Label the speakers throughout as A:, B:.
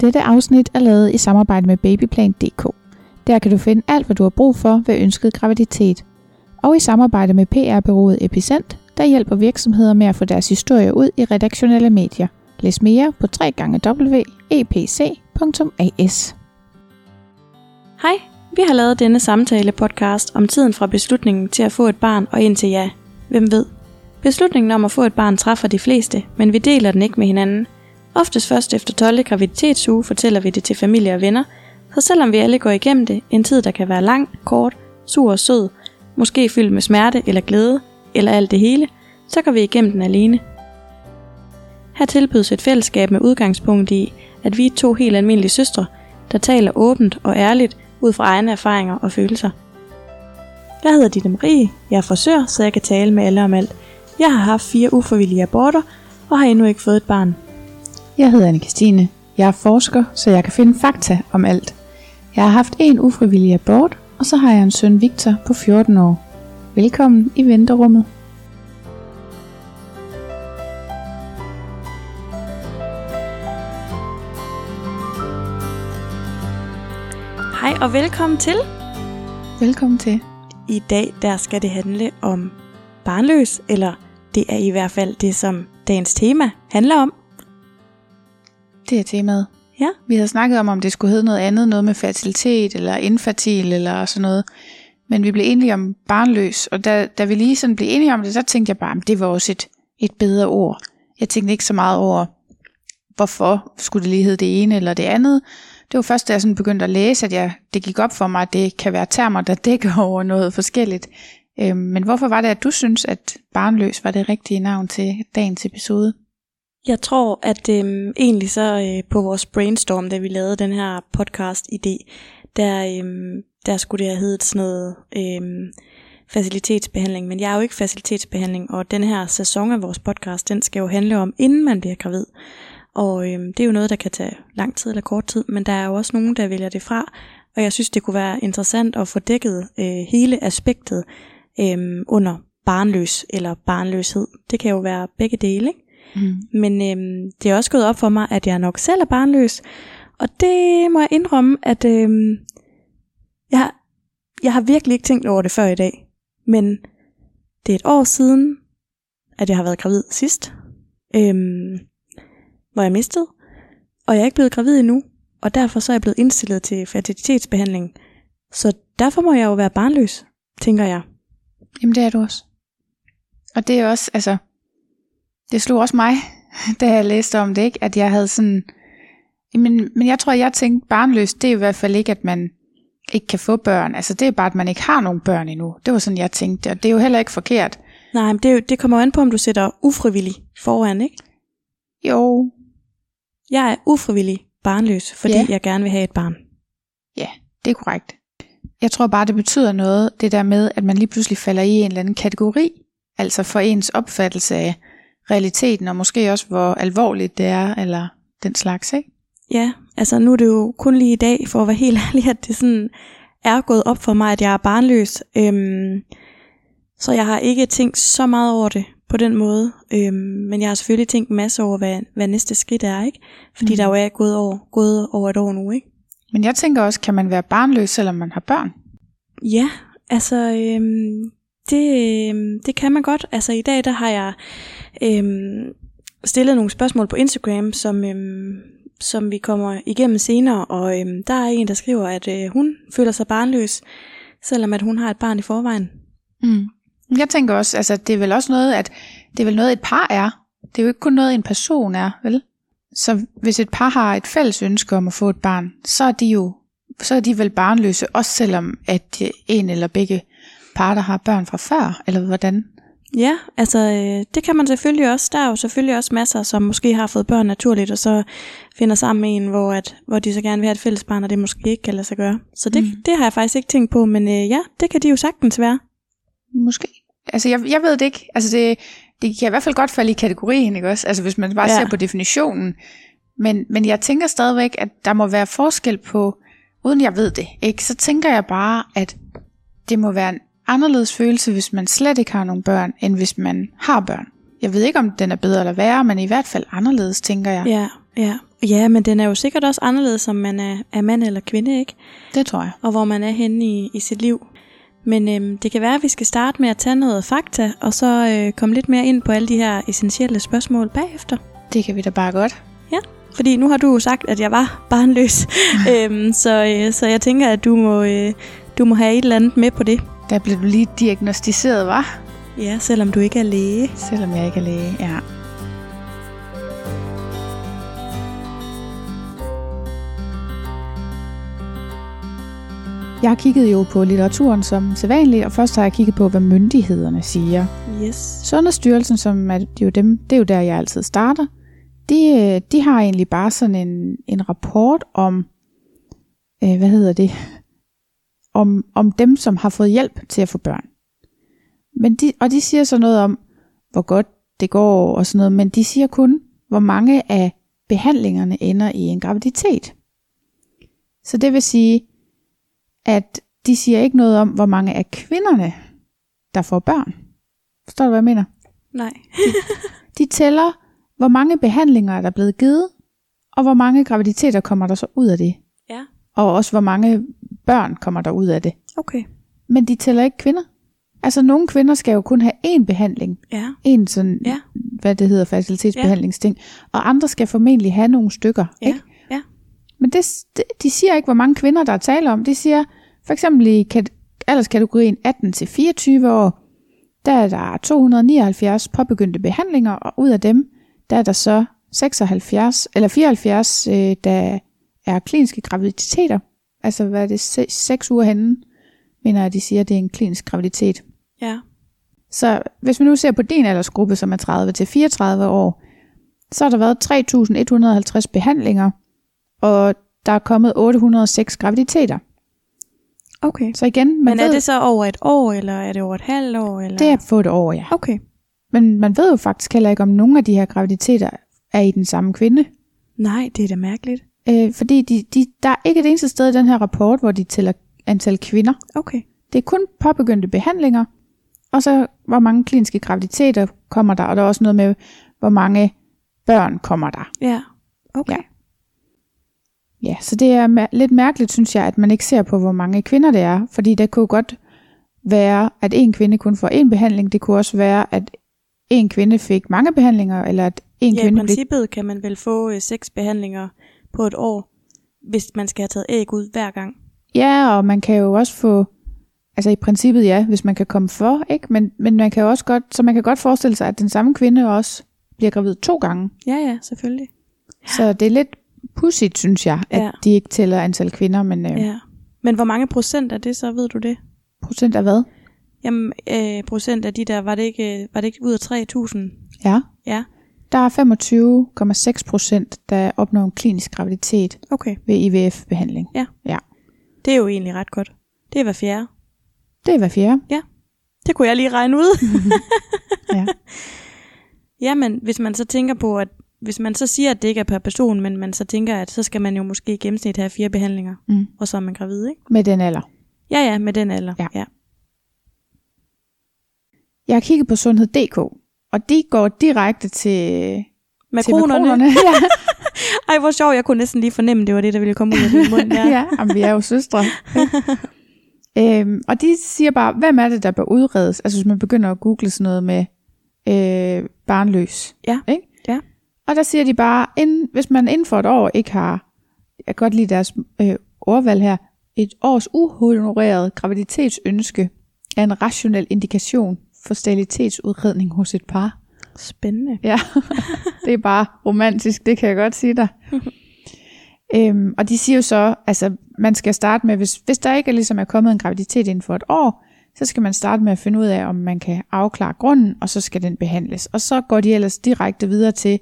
A: Dette afsnit er lavet i samarbejde med Babyplan.dk. Der kan du finde alt, hvad du har brug for ved ønsket graviditet. Og i samarbejde med PR-byrået Epicent, der hjælper virksomheder med at få deres historier ud i redaktionelle medier. Læs mere på www.epc.as.
B: Hej, vi har lavet denne samtale podcast om tiden fra beslutningen til at få et barn og indtil ja. Hvem ved? Beslutningen om at få et barn træffer de fleste, men vi deler den ikke med hinanden. Oftest først efter 12. graviditetsuge fortæller vi det til familie og venner, så selvom vi alle går igennem det, en tid der kan være lang, kort, sur og sød, måske fyldt med smerte eller glæde, eller alt det hele, så går vi igennem den alene. Her tilbydes et fællesskab med udgangspunkt i, at vi er to helt almindelige søstre, der taler åbent og ærligt ud fra egne erfaringer og følelser. Jeg hedder Ditte Marie, jeg er frisør, så jeg kan tale med alle om alt. Jeg har haft fire uforvillige aborter og har endnu ikke fået et barn.
A: Jeg hedder anne Christine. Jeg er forsker, så jeg kan finde fakta om alt. Jeg har haft en ufrivillig abort, og så har jeg en søn Victor på 14 år. Velkommen i venterummet.
B: Hej og velkommen til.
A: Velkommen til.
B: I dag der skal det handle om barnløs, eller det er i hvert fald det, som dagens tema handler om.
A: Det er temaet.
B: Ja.
A: Vi havde snakket om, om det skulle hedde noget andet, noget med fertilitet eller infertil eller sådan noget. Men vi blev enige om barnløs, og da, da vi lige sådan blev enige om det, så tænkte jeg bare, at det var også et, et bedre ord. Jeg tænkte ikke så meget over, hvorfor skulle det lige hedde det ene eller det andet. Det var først, da jeg sådan begyndte at læse, at jeg, det gik op for mig, at det kan være termer, der dækker over noget forskelligt. Øhm, men hvorfor var det, at du synes, at barnløs var det rigtige navn til dagens episode?
B: Jeg tror, at øh, egentlig så øh, på vores brainstorm, da vi lavede den her podcast-idé, der, øh, der skulle det have heddet sådan noget øh, facilitetsbehandling. Men jeg er jo ikke facilitetsbehandling, og den her sæson af vores podcast, den skal jo handle om, inden man bliver gravid. Og øh, det er jo noget, der kan tage lang tid eller kort tid, men der er jo også nogen, der vælger det fra. Og jeg synes, det kunne være interessant at få dækket øh, hele aspektet øh, under barnløs eller barnløshed. Det kan jo være begge dele, ikke?
A: Mm.
B: Men øhm, det er også gået op for mig, at jeg nok selv er barnløs. Og det må jeg indrømme, at øhm, jeg, jeg har virkelig ikke tænkt over det før i dag. Men det er et år siden, at jeg har været gravid sidst. Øhm, hvor jeg mistede. Og jeg er ikke blevet gravid endnu. Og derfor så er jeg blevet indstillet til fertilitetsbehandling. Så derfor må jeg jo være barnløs, tænker jeg.
A: Jamen det er du også. Og det er også, altså, det slog også mig, da jeg læste om det, ikke? at jeg havde sådan, men, men jeg tror, jeg tænkte barnløs, det er i hvert fald ikke, at man ikke kan få børn. Altså det er bare, at man ikke har nogen børn endnu. Det var sådan, jeg tænkte, og det er jo heller ikke forkert.
B: Nej, men det, er jo, det kommer an på, om du sætter ufrivillig foran, ikke?
A: Jo,
B: Jeg er ufrivillig barnløs, fordi
A: Ja.
B: jeg gerne vil have et barn.
A: ja, det er korrekt. Jeg tror bare, det betyder noget, det der med, at man lige pludselig falder i en eller anden kategori. Altså for ens opfattelse af realiteten, og måske også, hvor alvorligt det er, eller den slags, ikke?
B: Ja, altså nu er det jo kun lige i dag, for at være helt ærlig, at det sådan er gået op for mig, at jeg er barnløs. Øhm, så jeg har ikke tænkt så meget over det på den måde. Øhm, men jeg har selvfølgelig tænkt en masse over, hvad, hvad næste skridt er, ikke? Fordi mm. der jo er gået over, gået over et år nu, ikke?
A: Men jeg tænker også, kan man være barnløs, selvom man har børn?
B: Ja, altså øhm, det, øhm, det kan man godt. Altså i dag der har jeg øhm, stillet nogle spørgsmål på Instagram, som, øhm, som vi kommer igennem senere, og øhm, der er en, der skriver, at øh, hun føler sig barnløs, selvom at hun har et barn i forvejen.
A: Mm. Jeg tænker også, altså det er vel også noget, at det er vel noget, et par er. Det er jo ikke kun noget, en person er, vel? Så hvis et par har et fælles ønske om at få et barn, så er de jo så er de vel barnløse, også selvom at øh, en eller begge parter har børn fra før, eller hvordan?
B: Ja, altså øh, det kan man selvfølgelig også. Der er jo selvfølgelig også masser, som måske har fået børn naturligt, og så finder sammen med en, hvor, at, hvor de så gerne vil have et fælles barn, og det måske ikke kan lade sig gøre. Så det,
A: Mm.
B: det har jeg faktisk ikke tænkt på, men øh, ja, det kan de jo sagtens være.
A: Måske. Altså jeg, jeg ved det ikke. Altså det, det kan i hvert fald godt falde i kategorien, ikke også? Altså hvis man bare
B: Ja.
A: ser på definitionen. Men, men jeg tænker stadigvæk, at der må være forskel på, uden jeg ved det, ikke? så tænker jeg bare, at det må være en anderledes følelse, hvis man slet ikke har nogen børn, end hvis man har børn. Jeg ved ikke, om den er bedre eller værre, men i hvert fald anderledes, tænker jeg.
B: Ja, Ja. ja, men den er jo sikkert også anderledes, om man er, er mand eller kvinde, ikke?
A: Det tror jeg.
B: Og hvor man er henne i, i sit liv. Men øhm, det kan være, at vi skal starte med at tage noget fakta, og så øh, komme lidt mere ind på alle de her essentielle spørgsmål bagefter.
A: Det kan vi da bare godt.
B: Ja, fordi nu har du jo sagt, at jeg var barnløs, øhm, så, øh, så jeg tænker, at du må, øh, du må have et eller andet med på det.
A: Der blev du lige diagnostiseret, var?
B: Ja, selvom du ikke er læge.
A: Selvom jeg ikke er læge, ja. Jeg har kigget jo på litteraturen som sædvanligt, og først har jeg kigget på, hvad myndighederne siger.
B: Yes.
A: Sundhedsstyrelsen, som er jo dem, det er jo der, jeg altid starter, de, øh, de har egentlig bare sådan en, en rapport om, øh, hvad hedder det, om, om dem, som har fået hjælp til at få børn. Men de, og de siger så noget om, hvor godt det går og sådan noget, men de siger kun, hvor mange af behandlingerne ender i en graviditet. Så det vil sige, at de siger ikke noget om, hvor mange af kvinderne, der får børn. Forstår du, hvad jeg mener?
B: Nej.
A: De tæller, hvor mange behandlinger der er blevet givet, og hvor mange graviditeter kommer der så ud af det.
B: Ja.
A: Og også hvor mange børn kommer der ud af det.
B: Okay.
A: Men de tæller ikke kvinder. Altså nogle kvinder skal jo kun have én behandling.
B: Ja.
A: En sådan,
B: Ja.
A: hvad det hedder, facilitetsbehandlingsting. Og andre skal formentlig have nogle stykker.
B: Ja.
A: Ikke?
B: Ja.
A: Men det, de siger ikke, hvor mange kvinder, der er tale om. De siger, for eksempel i kat- alderskategorien 18-24 år, der er der 279 påbegyndte behandlinger, og ud af dem, der er der så 76, eller 74, øh, der er kliniske graviditeter. Altså, hvad er det, 6 uger henne, mener jeg, de siger, det er en klinisk graviditet.
B: Ja.
A: Så hvis vi nu ser på din aldersgruppe, som er 30 til 34 år, så har der været 3.150 behandlinger, og der er kommet 806 graviditeter.
B: Okay.
A: Så igen, man
B: Men er
A: ved,
B: det så over et år, eller er det over et halvt år? Eller?
A: det er få et år, ja.
B: Okay.
A: Men man ved jo faktisk heller ikke, om nogle af de her graviditeter er i den samme kvinde.
B: Nej, det er da mærkeligt.
A: Øh, fordi de, de, der er ikke et eneste sted i den her rapport, hvor de tæller antal kvinder.
B: Okay.
A: Det er kun påbegyndte behandlinger, og så hvor mange kliniske graviditeter kommer der, og der er også noget med, hvor mange børn kommer der.
B: Ja. Okay.
A: Ja. Ja, så det er mær- lidt mærkeligt, synes jeg, at man ikke ser på, hvor mange kvinder det er. Fordi det kunne godt være, at en kvinde kun får en behandling. Det kunne også være, at en kvinde fik mange behandlinger, eller at en
B: ja, i
A: kvinde blev...
B: princippet kan man vel få øh, seks behandlinger på et år, hvis man skal have taget æg ud hver gang.
A: Ja, og man kan jo også få... Altså i princippet ja, hvis man kan komme for, ikke? Men, men man kan jo også godt... Så man kan godt forestille sig, at den samme kvinde også bliver gravid to gange.
B: Ja, ja, selvfølgelig.
A: Så det er lidt pudsigt, synes jeg, at
B: Ja.
A: de ikke tæller antal kvinder, men øh, ja.
B: Men hvor mange procent af det så, ved du det?
A: procent af hvad?
B: Jamen, øh, procent af de der, var det ikke, øh, var det ikke ud af 3.000?
A: Ja.
B: Ja,
A: Der er 25,6 procent, der opnår en klinisk graviditet
B: okay.
A: ved IVF-behandling.
B: Det er jo egentlig ret godt. Det er hver fjerde.
A: Det er hver fjerde.
B: Det kunne jeg lige regne ud.
A: Ja.
B: Jamen, hvis man så tænker på, at hvis man så siger, at det ikke er per person, men man så tænker, at så skal man jo måske i gennemsnit have fire behandlinger,
A: Mm.
B: og så er man gravid, ikke?
A: Med den alder.
B: Ja, ja, med den alder.
A: Ja.
B: ja.
A: Jeg har kigget på sundhed.dk, og de går direkte til,
B: Makronerne.
A: ja.
B: Ej, hvor sjovt, jeg kunne næsten lige fornemme, det var det, der ville komme ud af din mund. Ja.
A: ja, jamen, vi er jo søstre. øhm, og de siger bare, hvem er det, der bør udredes? Altså hvis man begynder at google sådan noget med øh, barnløs.
B: Ja,
A: Ikke?
B: ja.
A: Og der siger de bare, inden, hvis man inden for et år ikke har, jeg kan godt lide deres øh, ordvalg her, et års uhonoreret graviditetsønske er en rationel indikation for sterilitetsudredning hos et par.
B: Spændende.
A: Ja, det er bare romantisk, det kan jeg godt sige dig. øhm, og de siger jo så, altså man skal starte med, hvis, hvis der ikke er, ligesom er kommet en graviditet inden for et år, så skal man starte med at finde ud af, om man kan afklare grunden, og så skal den behandles. Og så går de ellers direkte videre til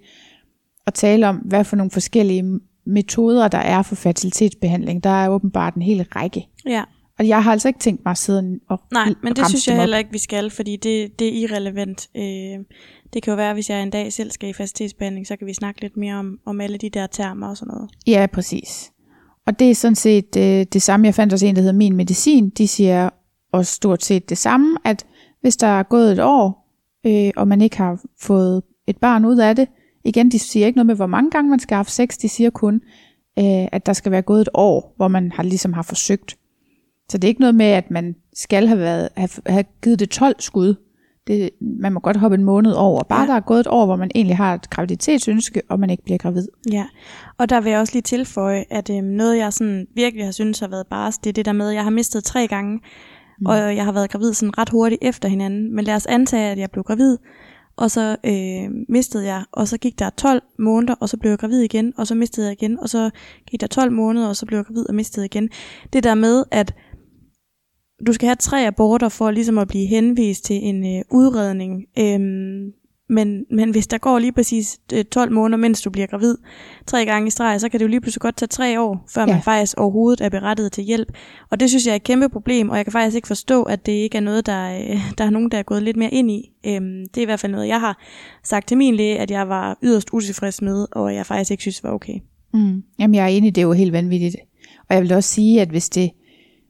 A: at tale om, hvad for nogle forskellige metoder, der er for fertilitetsbehandling. Der er åbenbart en hel række.
B: Ja.
A: Og jeg har altså ikke tænkt mig at sidde og
B: Nej, men det synes jeg heller ikke, vi skal, fordi det, det er irrelevant. Øh, det kan jo være, hvis jeg en dag selv skal i facilitetsbehandling, så kan vi snakke lidt mere om, om alle de der termer og sådan noget.
A: Ja, præcis. Og det er sådan set øh, det samme. Jeg fandt også en, der hedder Min Medicin. De siger også stort set det samme, at hvis der er gået et år, øh, og man ikke har fået et barn ud af det, Igen, de siger ikke noget med, hvor mange gange man skal have sex, de siger kun, øh, at der skal være gået et år, hvor man har, ligesom har forsøgt. Så det er ikke noget med, at man skal have, været, have, have givet det 12 skud. Det, man må godt hoppe en måned over. Bare ja. der er gået et år, hvor man egentlig har et graviditetsønske, og man ikke bliver gravid.
B: Ja, og der vil jeg også lige tilføje, at øh, noget jeg sådan virkelig har synes har været bare, det er det der med, at jeg har mistet tre gange, mm. og jeg har været gravid sådan ret hurtigt efter hinanden. Men lad os antage, at jeg blev gravid, og så øh, mistede jeg, og så gik der 12 måneder, og så blev jeg gravid igen, og så mistede jeg igen, og så gik der 12 måneder, og så blev jeg gravid og mistede igen. Det der med, at du skal have tre aborter for ligesom at blive henvist til en øh, udredning. Øhm, men, men hvis der går lige præcis 12 øh, måneder, mens du bliver gravid, tre gange i streg, så kan det jo lige pludselig godt tage tre år, før ja. man faktisk overhovedet er berettiget til hjælp. Og det synes jeg er et kæmpe problem, og jeg kan faktisk ikke forstå, at det ikke er noget, der, øh, der er nogen, der er gået lidt mere ind i. Øhm, det er i hvert fald noget, jeg har sagt til min læge, at jeg var yderst utilfreds med, og jeg faktisk ikke synes var okay.
A: Mm. Jamen jeg er enig, det er jo helt vanvittigt. Og jeg vil også sige, at hvis det,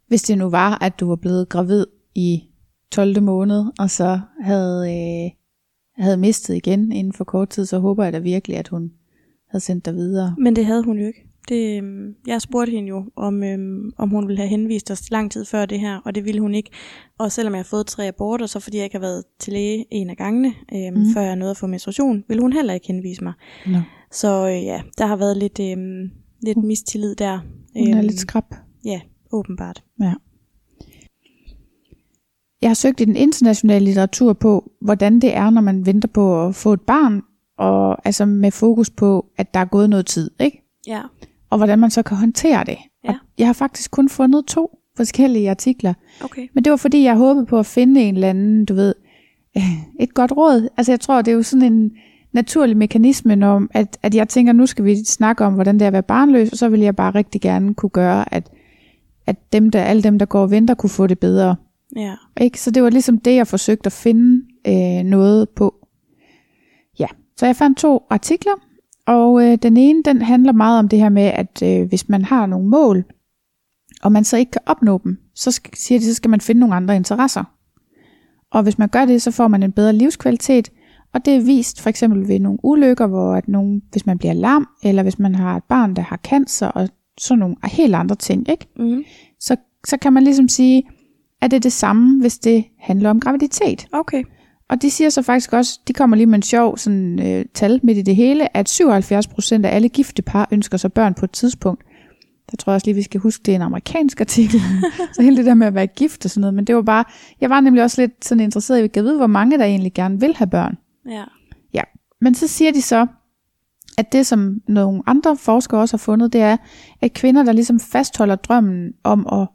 A: hvis det nu var, at du var blevet gravid i 12. måned, og så havde, øh, havde mistet igen inden for kort tid, så håber jeg da virkelig, at hun havde sendt dig videre.
B: Men det havde hun jo ikke. Det, øhm, jeg spurgte hende jo, om, øhm, om hun ville have henvist os lang tid før det her, og det ville hun ikke. Og selvom jeg har fået tre aborter, så fordi jeg ikke har været til læge en af gangene, øhm, mm. før jeg nåede at få menstruation, ville hun heller ikke henvise mig.
A: No.
B: Så øh, ja, der har været lidt, øhm, lidt mistillid der.
A: Hun er øhm, lidt skrab.
B: Ja, åbenbart.
A: Ja. Jeg har søgt i den internationale litteratur på, hvordan det er, når man venter på at få et barn, og altså med fokus på, at der er gået noget tid, ikke?
B: Ja.
A: Og hvordan man så kan håndtere det.
B: Ja.
A: Og jeg har faktisk kun fundet to forskellige artikler.
B: Okay.
A: Men det var fordi, jeg håbede på at finde en eller anden, du ved, et godt råd. Altså jeg tror, det er jo sådan en naturlig mekanisme om, at, at jeg tænker, nu skal vi snakke om, hvordan det er at være barnløs, og så vil jeg bare rigtig gerne kunne gøre, at at dem der, alle dem, der går og venter, kunne få det bedre.
B: Ja.
A: Ikke? Så det var ligesom det, jeg forsøgte at finde øh, noget på. Ja, så jeg fandt to artikler, og øh, den ene, den handler meget om det her med, at øh, hvis man har nogle mål, og man så ikke kan opnå dem, så skal, siger de, så skal man finde nogle andre interesser. Og hvis man gør det, så får man en bedre livskvalitet, og det er vist for eksempel ved nogle ulykker, hvor at nogen, hvis man bliver lam, eller hvis man har et barn, der har cancer, og sådan nogle helt andre ting, ikke?
B: Mm.
A: Så, så kan man ligesom sige, at det er det samme, hvis det handler om graviditet.
B: Okay.
A: Og de siger så faktisk også, de kommer lige med en sjov sådan, øh, tal midt i det hele, at 77% af alle gifte par ønsker sig børn på et tidspunkt. Der tror jeg også lige, vi skal huske, det er en amerikansk artikel. så hele det der med at være gift og sådan noget. Men det var bare, jeg var nemlig også lidt sådan interesseret i, at vide, hvor mange der egentlig gerne vil have børn.
B: Ja.
A: Ja, men så siger de så, at det, som nogle andre forskere også har fundet, det er, at kvinder, der ligesom fastholder drømmen om at,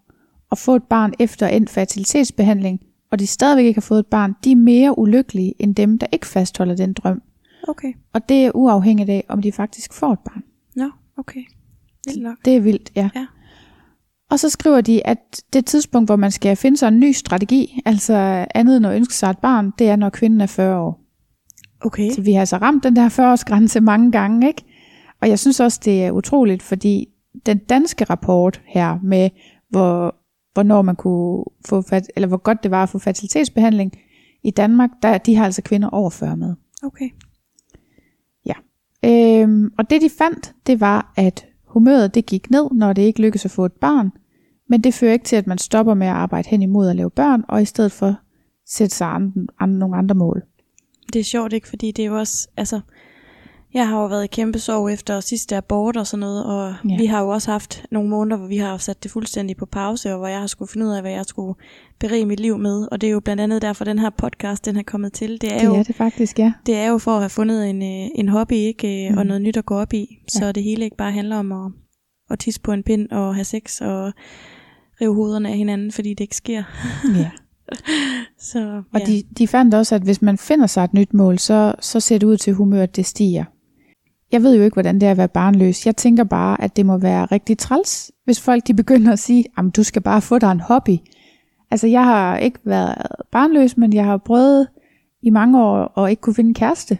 A: at få et barn efter en fertilitetsbehandling, og de stadigvæk ikke har fået et barn, de er mere ulykkelige end dem, der ikke fastholder den drøm.
B: Okay.
A: Og det er uafhængigt af, om de faktisk får et barn.
B: Nå, okay. Vildt nok.
A: Det er vildt, ja.
B: ja.
A: Og så skriver de, at det tidspunkt, hvor man skal finde sig en ny strategi, altså andet end at ønske sig et barn, det er, når kvinden er 40 år.
B: Okay.
A: Så vi har altså ramt den der 40-årsgrænse mange gange, ikke? Og jeg synes også, det er utroligt, fordi den danske rapport her med, hvor, hvornår man kunne få, fat, eller hvor godt det var at få fertilitetsbehandling i Danmark, der, de har altså kvinder over 40 med.
B: Okay.
A: Ja. Øhm, og det de fandt, det var, at humøret det gik ned, når det ikke lykkedes at få et barn, men det fører ikke til, at man stopper med at arbejde hen imod at lave børn, og i stedet for sætte sig andre, andre, nogle andre mål
B: det er sjovt ikke, fordi det er jo også, altså, jeg har jo været i kæmpe sorg efter sidste abort og sådan noget, og ja. vi har jo også haft nogle måneder, hvor vi har sat det fuldstændig på pause, og hvor jeg har skulle finde ud af, hvad jeg skulle berige mit liv med, og det er jo blandt andet derfor, den her podcast, den er kommet til.
A: Det er,
B: det
A: jo, er det faktisk, ja.
B: Det er jo for at have fundet en, øh, en hobby, ikke, mm. og noget nyt at gå op i, så ja. det hele ikke bare handler om at, at tisse på en pind og have sex og rive hovederne af hinanden, fordi det ikke sker.
A: Ja.
B: så,
A: og de, de fandt også, at hvis man finder sig et nyt mål, så, så ser det ud til, at humøret det stiger. Jeg ved jo ikke, hvordan det er at være barnløs. Jeg tænker bare, at det må være rigtig træls, hvis folk de begynder at sige, at du skal bare få dig en hobby. Altså, jeg har ikke været barnløs, men jeg har prøvet i mange år og ikke kunne finde en kæreste.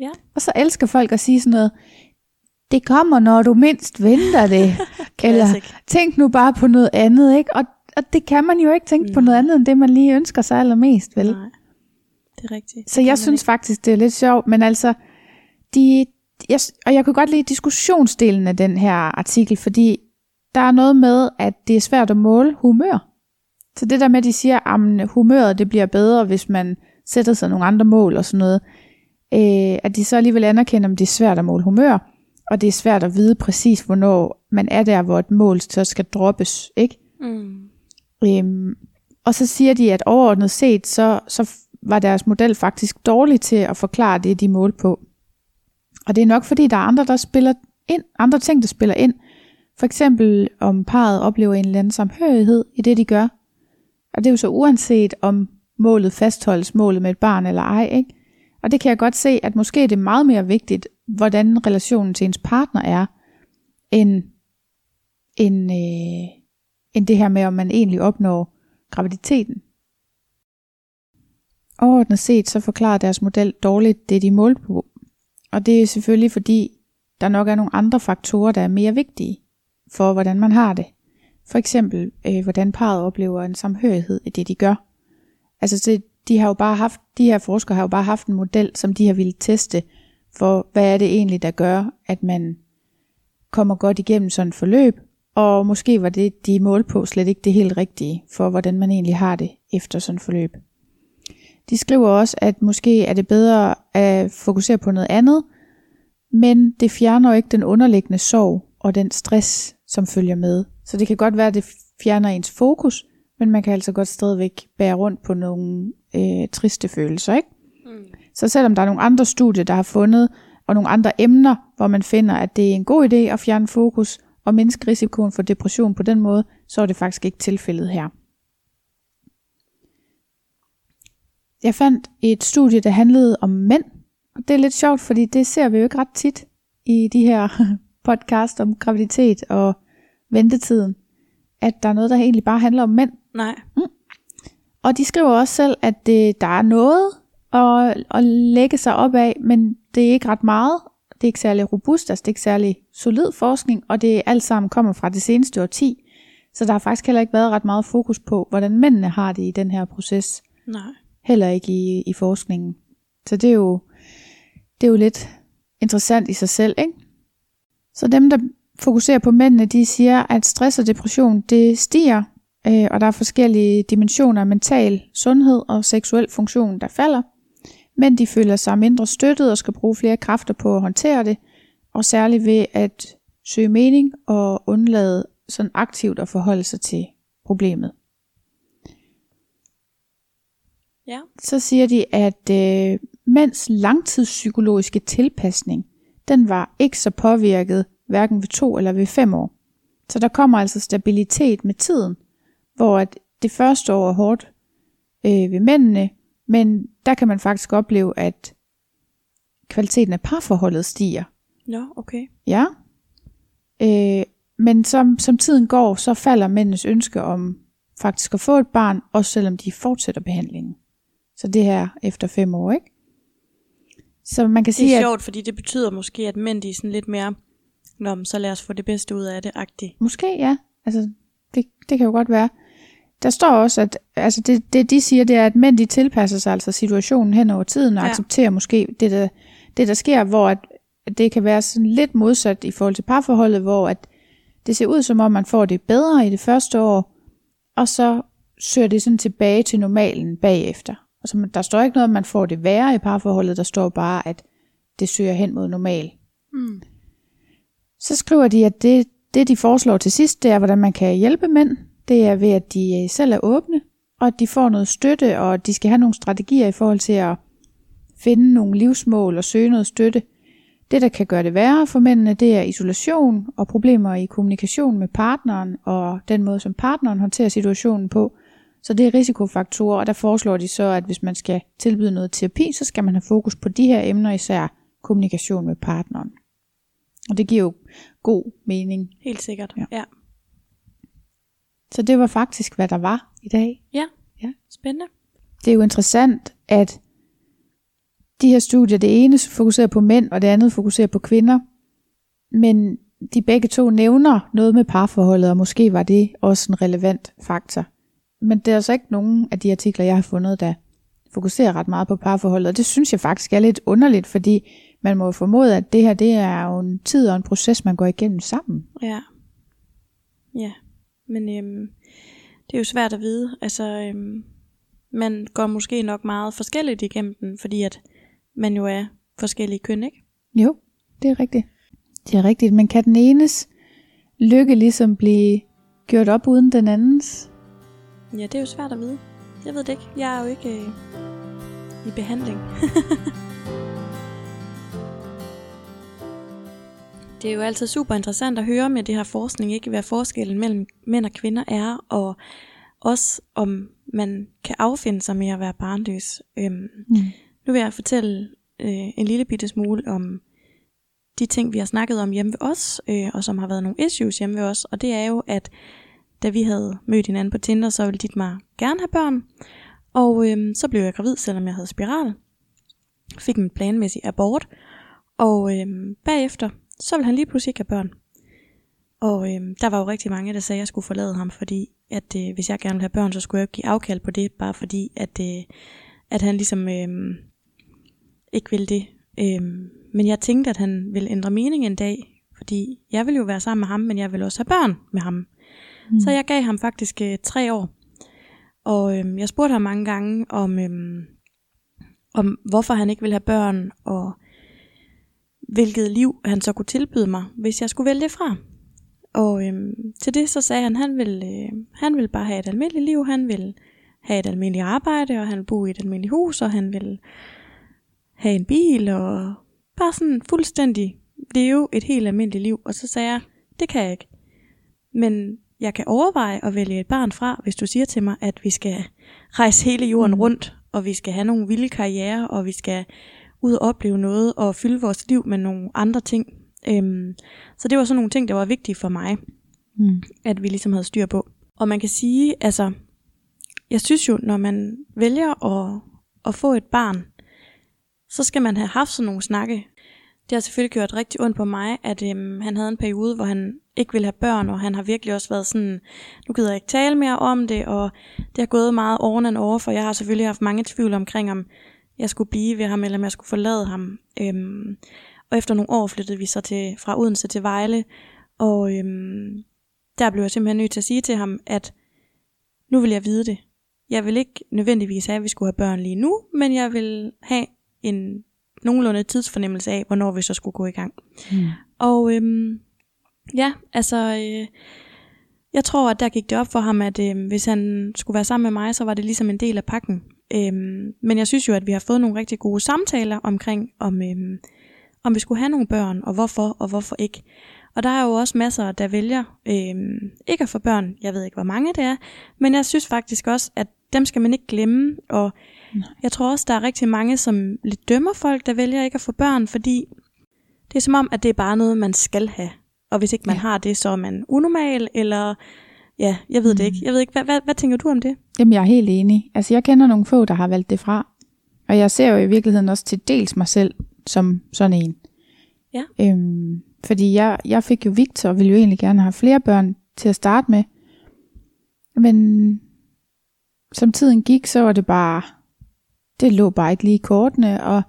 B: Ja.
A: Og så elsker folk at sige sådan noget, det kommer, når du mindst venter det. Eller tænk nu bare på noget andet, ikke? Og og det kan man jo ikke tænke Nej. på noget andet, end det man lige ønsker sig allermest, vel?
B: Nej, det er rigtigt.
A: Så jeg synes ikke. faktisk, det er lidt sjovt, men altså, de, jeg, og jeg kunne godt lide diskussionsdelen af den her artikel, fordi der er noget med, at det er svært at måle humør. Så det der med, at de siger, at humøret det bliver bedre, hvis man sætter sig nogle andre mål og sådan noget, øh, at de så alligevel anerkender, at det er svært at måle humør, og det er svært at vide præcis, hvornår man er der, hvor et mål så skal droppes. Ikke? Mm. Øhm, og så siger de, at overordnet set, så, så var deres model faktisk dårlig til at forklare det, de målte på. Og det er nok fordi, der er andre, der spiller ind, andre ting, der spiller ind. For eksempel om parret oplever en eller anden samhørighed i det, de gør. Og det er jo så uanset om målet fastholdes, målet med et barn eller ej. Ikke? Og det kan jeg godt se, at måske er det meget mere vigtigt, hvordan relationen til ens partner er, end, end, øh, end det her med, om man egentlig opnår graviditeten. Overordnet set så forklarer deres model dårligt det, de målte på. Og det er selvfølgelig fordi, der nok er nogle andre faktorer, der er mere vigtige for, hvordan man har det. For eksempel, øh, hvordan parret oplever en samhørighed i det, de gør. Altså, det, de har jo bare haft, de her forskere har jo bare haft en model, som de har ville teste, for hvad er det egentlig, der gør, at man kommer godt igennem sådan et forløb, og måske var det, de mål på, slet ikke det helt rigtige for, hvordan man egentlig har det efter sådan et forløb. De skriver også, at måske er det bedre at fokusere på noget andet, men det fjerner jo ikke den underliggende sorg og den stress, som følger med. Så det kan godt være, at det fjerner ens fokus, men man kan altså godt stadigvæk bære rundt på nogle øh, triste følelser. Ikke? Mm. Så selvom der er nogle andre studier, der har fundet, og nogle andre emner, hvor man finder, at det er en god idé at fjerne fokus og mindske risikoen for depression på den måde, så er det faktisk ikke tilfældet her. Jeg fandt et studie, der handlede om mænd, og det er lidt sjovt, fordi det ser vi jo ikke ret tit i de her podcast om graviditet og ventetiden, at der er noget, der egentlig bare handler om mænd.
B: Nej. Mm.
A: Og de skriver også selv, at det, der er noget at, at lægge sig op af, men det er ikke ret meget. Det er ikke særlig robust, altså det er ikke særlig solid forskning, og det alt sammen kommer fra det seneste årti. Så der har faktisk heller ikke været ret meget fokus på, hvordan mændene har det i den her proces.
B: Nej.
A: Heller ikke i, i forskningen. Så det er, jo, det er jo lidt interessant i sig selv, ikke? Så dem, der fokuserer på mændene, de siger, at stress og depression, det stiger, øh, og der er forskellige dimensioner af mental sundhed og seksuel funktion, der falder. Men de føler sig mindre støttet og skal bruge flere kræfter på at håndtere det, og særligt ved at søge mening og undlade sådan aktivt at forholde sig til problemet.
B: Ja.
A: Så siger de, at øh, mens langtidspsykologiske tilpasning, den var ikke så påvirket hverken ved to eller ved fem år. Så der kommer altså stabilitet med tiden, hvor at det første år er hårdt øh, ved mændene, men der kan man faktisk opleve, at kvaliteten af parforholdet stiger.
B: Ja, okay.
A: Ja. Øh, men som, som tiden går, så falder mændenes ønske om faktisk at få et barn, også selvom de fortsætter behandlingen. Så det her efter fem år, ikke?
B: Så man kan sige, det er sjovt, at, fordi det betyder måske, at mænd de er sådan lidt mere, Nå, så lad os få det bedste ud af det, agtigt.
A: Måske, ja. Altså, det, det kan jo godt være. Der står også, at altså det, det de siger, det er, at mænd de tilpasser sig altså situationen hen over tiden og ja. accepterer måske det der, det, der sker, hvor at det kan være sådan lidt modsat i forhold til parforholdet, hvor at det ser ud som om, man får det bedre i det første år, og så søger det sådan tilbage til normalen bagefter. Altså, der står ikke noget, at man får det værre i parforholdet, der står bare, at det søger hen mod normal. Mm. Så skriver de, at det, det de foreslår til sidst, det er, hvordan man kan hjælpe mænd. Det er ved, at de øh, selv er åbne, og at de får noget støtte, og at de skal have nogle strategier i forhold til at finde nogle livsmål og søge noget støtte. Det, der kan gøre det værre for mændene, det er isolation og problemer i kommunikation med partneren, og den måde, som partneren håndterer situationen på. Så det er risikofaktorer, og der foreslår de så, at hvis man skal tilbyde noget terapi, så skal man have fokus på de her emner, især kommunikation med partneren. Og det giver jo god mening.
B: Helt sikkert, ja. ja.
A: Så det var faktisk, hvad der var i dag.
B: Ja, ja. spændende.
A: Det er jo interessant, at de her studier, det ene fokuserer på mænd, og det andet fokuserer på kvinder. Men de begge to nævner noget med parforholdet, og måske var det også en relevant faktor. Men det er altså ikke nogen af de artikler, jeg har fundet, der fokuserer ret meget på parforholdet, og det synes jeg faktisk er lidt underligt, fordi man må formode, at det her det er jo en tid og en proces, man går igennem sammen.
B: Ja. Ja, men øhm, det er jo svært at vide. Altså, øhm, man går måske nok meget forskelligt igennem den, fordi at man jo er forskellige køn, ikke?
A: Jo, det er rigtigt. Det er rigtigt, men kan den enes lykke ligesom blive gjort op uden den andens?
B: Ja, det er jo svært at vide. Jeg ved det ikke. Jeg er jo ikke øh, i behandling. det er jo altid super interessant at høre med det her forskning, ikke hvad forskellen mellem mænd og kvinder er, og også om man kan affinde sig med at være barnløs. Øhm, mm. Nu vil jeg fortælle øh, en lille bitte smule om de ting, vi har snakket om hjemme ved os, øh, og som har været nogle issues hjemme ved os, og det er jo, at da vi havde mødt hinanden på Tinder, så ville dit mig gerne have børn, og øh, så blev jeg gravid, selvom jeg havde spiral. Fik en planmæssig abort, og øh, bagefter, så ville han lige pludselig ikke have børn. Og øh, der var jo rigtig mange, der sagde, at jeg skulle forlade ham, fordi at øh, hvis jeg gerne ville have børn, så skulle jeg give afkald på det, bare fordi, at, øh, at han ligesom øh, ikke ville det. Øh, men jeg tænkte, at han ville ændre mening en dag, fordi jeg ville jo være sammen med ham, men jeg ville også have børn med ham. Mm. Så jeg gav ham faktisk øh, tre år. Og øh, jeg spurgte ham mange gange om, øh, om, hvorfor han ikke ville have børn, og hvilket liv han så kunne tilbyde mig, hvis jeg skulle vælge det fra. Og øh, til det så sagde han, han vil, øh, han vil bare have et almindeligt liv, han vil have et almindeligt arbejde, og han vil bo i et almindeligt hus, og han vil have en bil, og bare sådan fuldstændig leve et helt almindeligt liv. Og så sagde jeg, det kan jeg ikke. Men jeg kan overveje at vælge et barn fra, hvis du siger til mig, at vi skal rejse hele jorden mm. rundt, og vi skal have nogle vilde karriere, og vi skal ud og opleve noget, og fylde vores liv med nogle andre ting. Øhm, så det var sådan nogle ting, der var vigtige for mig, mm. at vi ligesom havde styr på. Og man kan sige, altså, jeg synes jo, når man vælger at, at få et barn, så skal man have haft sådan nogle snakke. Det har selvfølgelig gjort rigtig ondt på mig, at øhm, han havde en periode, hvor han ikke ville have børn, og han har virkelig også været sådan, nu gider jeg ikke tale mere om det, og det har gået meget over and over, for jeg har selvfølgelig haft mange tvivl omkring, om jeg skulle blive ved ham, eller om jeg skulle forlade ham. Øhm, og efter nogle år flyttede vi så til, fra Odense til Vejle, og øhm, der blev jeg simpelthen nødt til at sige til ham, at nu vil jeg vide det. Jeg vil ikke nødvendigvis have, at vi skulle have børn lige nu, men jeg vil have en nogenlunde tidsfornemmelse af, hvornår vi så skulle gå i gang. Mm. Og øhm, ja, altså, øh, jeg tror, at der gik det op for ham, at øh, hvis han skulle være sammen med mig, så var det ligesom en del af pakken. Øhm, men jeg synes jo, at vi har fået nogle rigtig gode samtaler omkring, om, øhm, om vi skulle have nogle børn, og hvorfor, og hvorfor ikke. Og der er jo også masser, der vælger øhm, ikke at få børn. Jeg ved ikke, hvor mange det er, men jeg synes faktisk også, at dem skal man ikke glemme. Og Nej. jeg tror også, der er rigtig mange, som lidt dømmer folk, der vælger ikke at få børn, fordi det er som om, at det er bare noget, man skal have. Og hvis ikke man ja. har det, så er man unormal, eller ja, jeg ved mm. det ikke. Jeg ved ikke, hvad, hvad, hvad tænker du om det?
A: Jamen, jeg er helt enig. Altså, jeg kender nogle få, der har valgt det fra. Og jeg ser jo i virkeligheden også til dels mig selv som sådan en.
B: Ja.
A: Øhm, fordi jeg, jeg fik jo Victor, og ville jo egentlig gerne have flere børn til at starte med. Men som tiden gik, så var det bare, det lå bare ikke lige i kortene, og,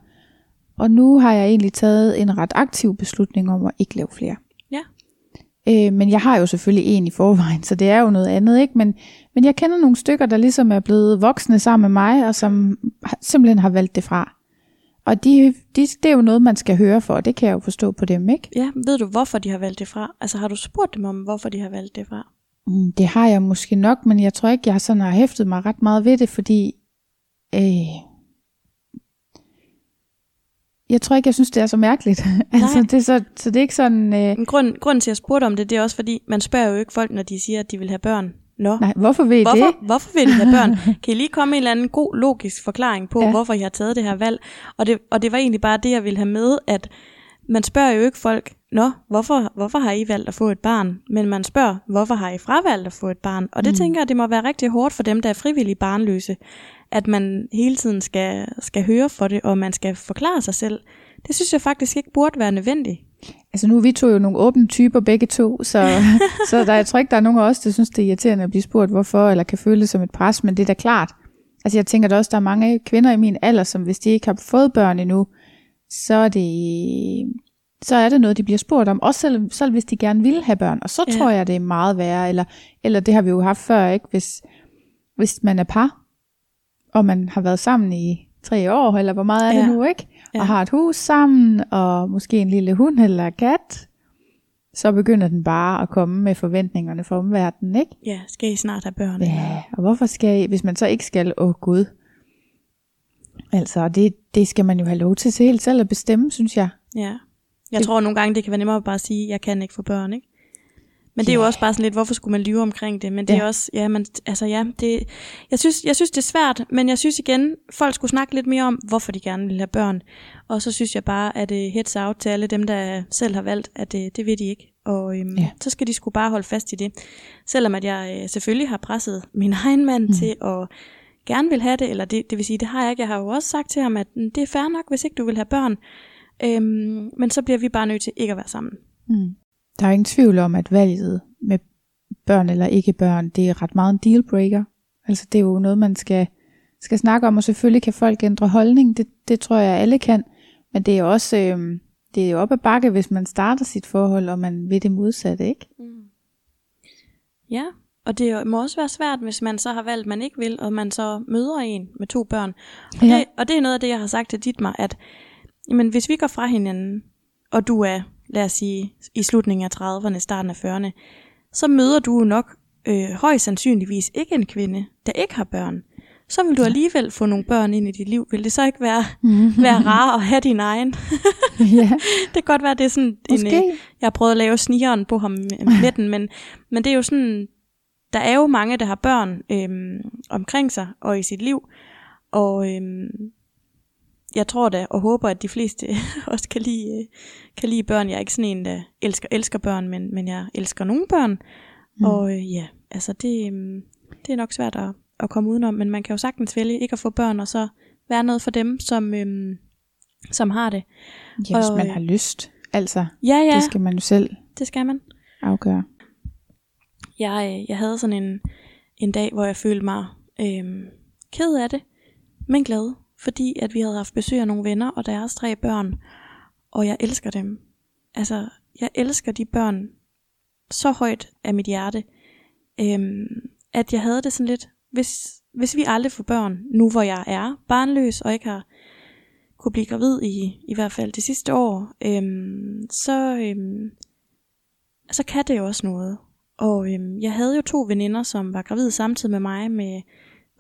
A: og nu har jeg egentlig taget en ret aktiv beslutning om at ikke lave flere. Øh, men jeg har jo selvfølgelig en i forvejen, så det er jo noget andet, ikke? Men, men jeg kender nogle stykker, der ligesom er blevet voksne sammen med mig, og som simpelthen har valgt det fra. Og de, de, det er jo noget, man skal høre for, og det kan jeg jo forstå på dem, ikke?
B: Ja, ved du, hvorfor de har valgt det fra? Altså har du spurgt dem om, hvorfor de har valgt det fra?
A: Mm, det har jeg måske nok, men jeg tror ikke, jeg sådan har hæftet mig ret meget ved det, fordi øh, jeg tror ikke, jeg synes, det er så mærkeligt. altså, det er så, så det er ikke sådan... Øh...
B: Grund, grunden til, at jeg spurgte om det, det er også fordi, man spørger jo ikke folk, når de siger, at de vil have børn.
A: Nå. Nej, hvorfor vil I
B: hvorfor,
A: det?
B: Hvorfor vil I have børn? Kan I lige komme med en eller anden god, logisk forklaring på, ja. hvorfor I har taget det her valg? Og det, og det var egentlig bare det, jeg ville have med, at man spørger jo ikke folk, Nå, hvorfor, hvorfor har I valgt at få et barn? Men man spørger, hvorfor har I fravalgt at få et barn? Og det mm. tænker jeg, det må være rigtig hårdt for dem, der er frivillige barnløse, at man hele tiden skal, skal høre for det, og man skal forklare sig selv. Det synes jeg faktisk ikke burde være nødvendigt.
A: Altså nu er vi to jo nogle åbne typer begge to, så, så der, jeg tror ikke, der er nogen af os, der synes, det er irriterende at blive spurgt, hvorfor, eller kan føle det som et pres, men det er da klart. Altså jeg tænker da også, der er mange kvinder i min alder, som hvis de ikke har fået børn endnu, så er det så er det noget, de bliver spurgt om, også selv, selv hvis de gerne vil have børn. Og så
B: ja.
A: tror jeg, det er meget værre, eller, eller det har vi jo haft før, ikke? Hvis, hvis man er par, og man har været sammen i tre år, eller hvor meget er
B: Ja.
A: det nu, ikke?
B: Ja.
A: Og har et hus sammen, og måske en lille hund eller kat, så begynder den bare at komme med forventningerne fra omverdenen, ikke?
B: Ja, skal I snart have børn?
A: Ja, og hvorfor skal I, hvis man så ikke skal, åh gud. Altså, det, det skal man jo have lov til helt selv at bestemme, synes jeg.
B: Ja. Jeg
A: Det-
B: tror nogle gange, det kan være nemmere bare at sige, jeg kan ikke få børn, ikke? Men det er jo også bare sådan lidt, hvorfor skulle man lyve omkring det? Men det er
A: Ja.
B: også, ja, man, altså ja, det, jeg, synes, jeg synes, det er svært, men jeg synes igen, folk skulle snakke lidt mere om, hvorfor de gerne vil have børn. Og så synes jeg bare, at det heads out til alle dem, der selv har valgt, at det, det vil de ikke. Og øhm,
A: Ja.
B: så skal de skulle bare holde fast i det. Selvom at jeg øh, selvfølgelig har presset min egen mand mm. til at gerne vil have det, eller det, det vil sige, det har jeg ikke. Jeg har jo også sagt til ham, at mm, det er fair nok, hvis ikke du vil have børn. Øhm, men så bliver vi bare nødt til ikke at være sammen.
A: Mm. Der er ingen tvivl om, at valget med børn eller ikke børn, det er ret meget en dealbreaker. Altså det er jo noget, man skal, skal snakke om, og selvfølgelig kan folk ændre holdning, det, det tror jeg alle kan, men det er også øhm, det er jo op ad bakke, hvis man starter sit forhold, og man vil det modsatte, ikke?
B: Ja, og det er- må også være svært, hvis man så har valgt, man ikke vil, og man så møder en med to børn. Og,
A: Ja.
B: det, og det er noget af det, jeg har sagt til Ditmar, at jamen, hvis vi går fra hinanden, og du er, lad os sige, i slutningen af 30'erne, starten af 40'erne, så møder du nok øh, højst sandsynligvis ikke en kvinde, der ikke har børn. Så vil du alligevel få nogle børn ind i dit liv. Vil det så ikke være, være rart at have din egen?
A: ja,
B: det kan godt være, det er sådan en,
A: måske.
B: øh, jeg har prøvet at lave snigeren på ham med den, men, men det er jo sådan, der er jo mange, der har børn øhm, omkring sig og i sit liv, og øhm, jeg tror da og håber, at de fleste også kan lide, øh, kan lide børn. Jeg er ikke sådan en, der elsker, elsker børn, men, men jeg elsker nogle børn, mm. og øh, ja, altså det, øhm, det er nok svært at, at komme udenom, men man kan jo sagtens vælge ikke at få børn, og så være noget for dem, som, øhm, som har det.
A: Ja, hvis
B: og,
A: man
B: øh,
A: har lyst. Altså,
B: Ja, ja,
A: det skal man jo selv
B: det skal man.
A: afgøre.
B: Jeg, øh, jeg havde sådan en, en dag, hvor jeg følte mig øhm, ked af det, men glad, fordi at vi havde haft besøg af nogle venner og deres tre børn, og jeg elsker dem. Altså, jeg elsker de børn så højt af mit hjerte, øhm, at jeg havde det sådan lidt, hvis, hvis vi aldrig får børn, nu hvor jeg er barnløs og ikke har kunne blive gravid i, i hvert fald det sidste år, øhm, så, øhm, så kan det jo også noget. Og øhm, jeg havde jo to veninder, som var gravide samtidig med mig med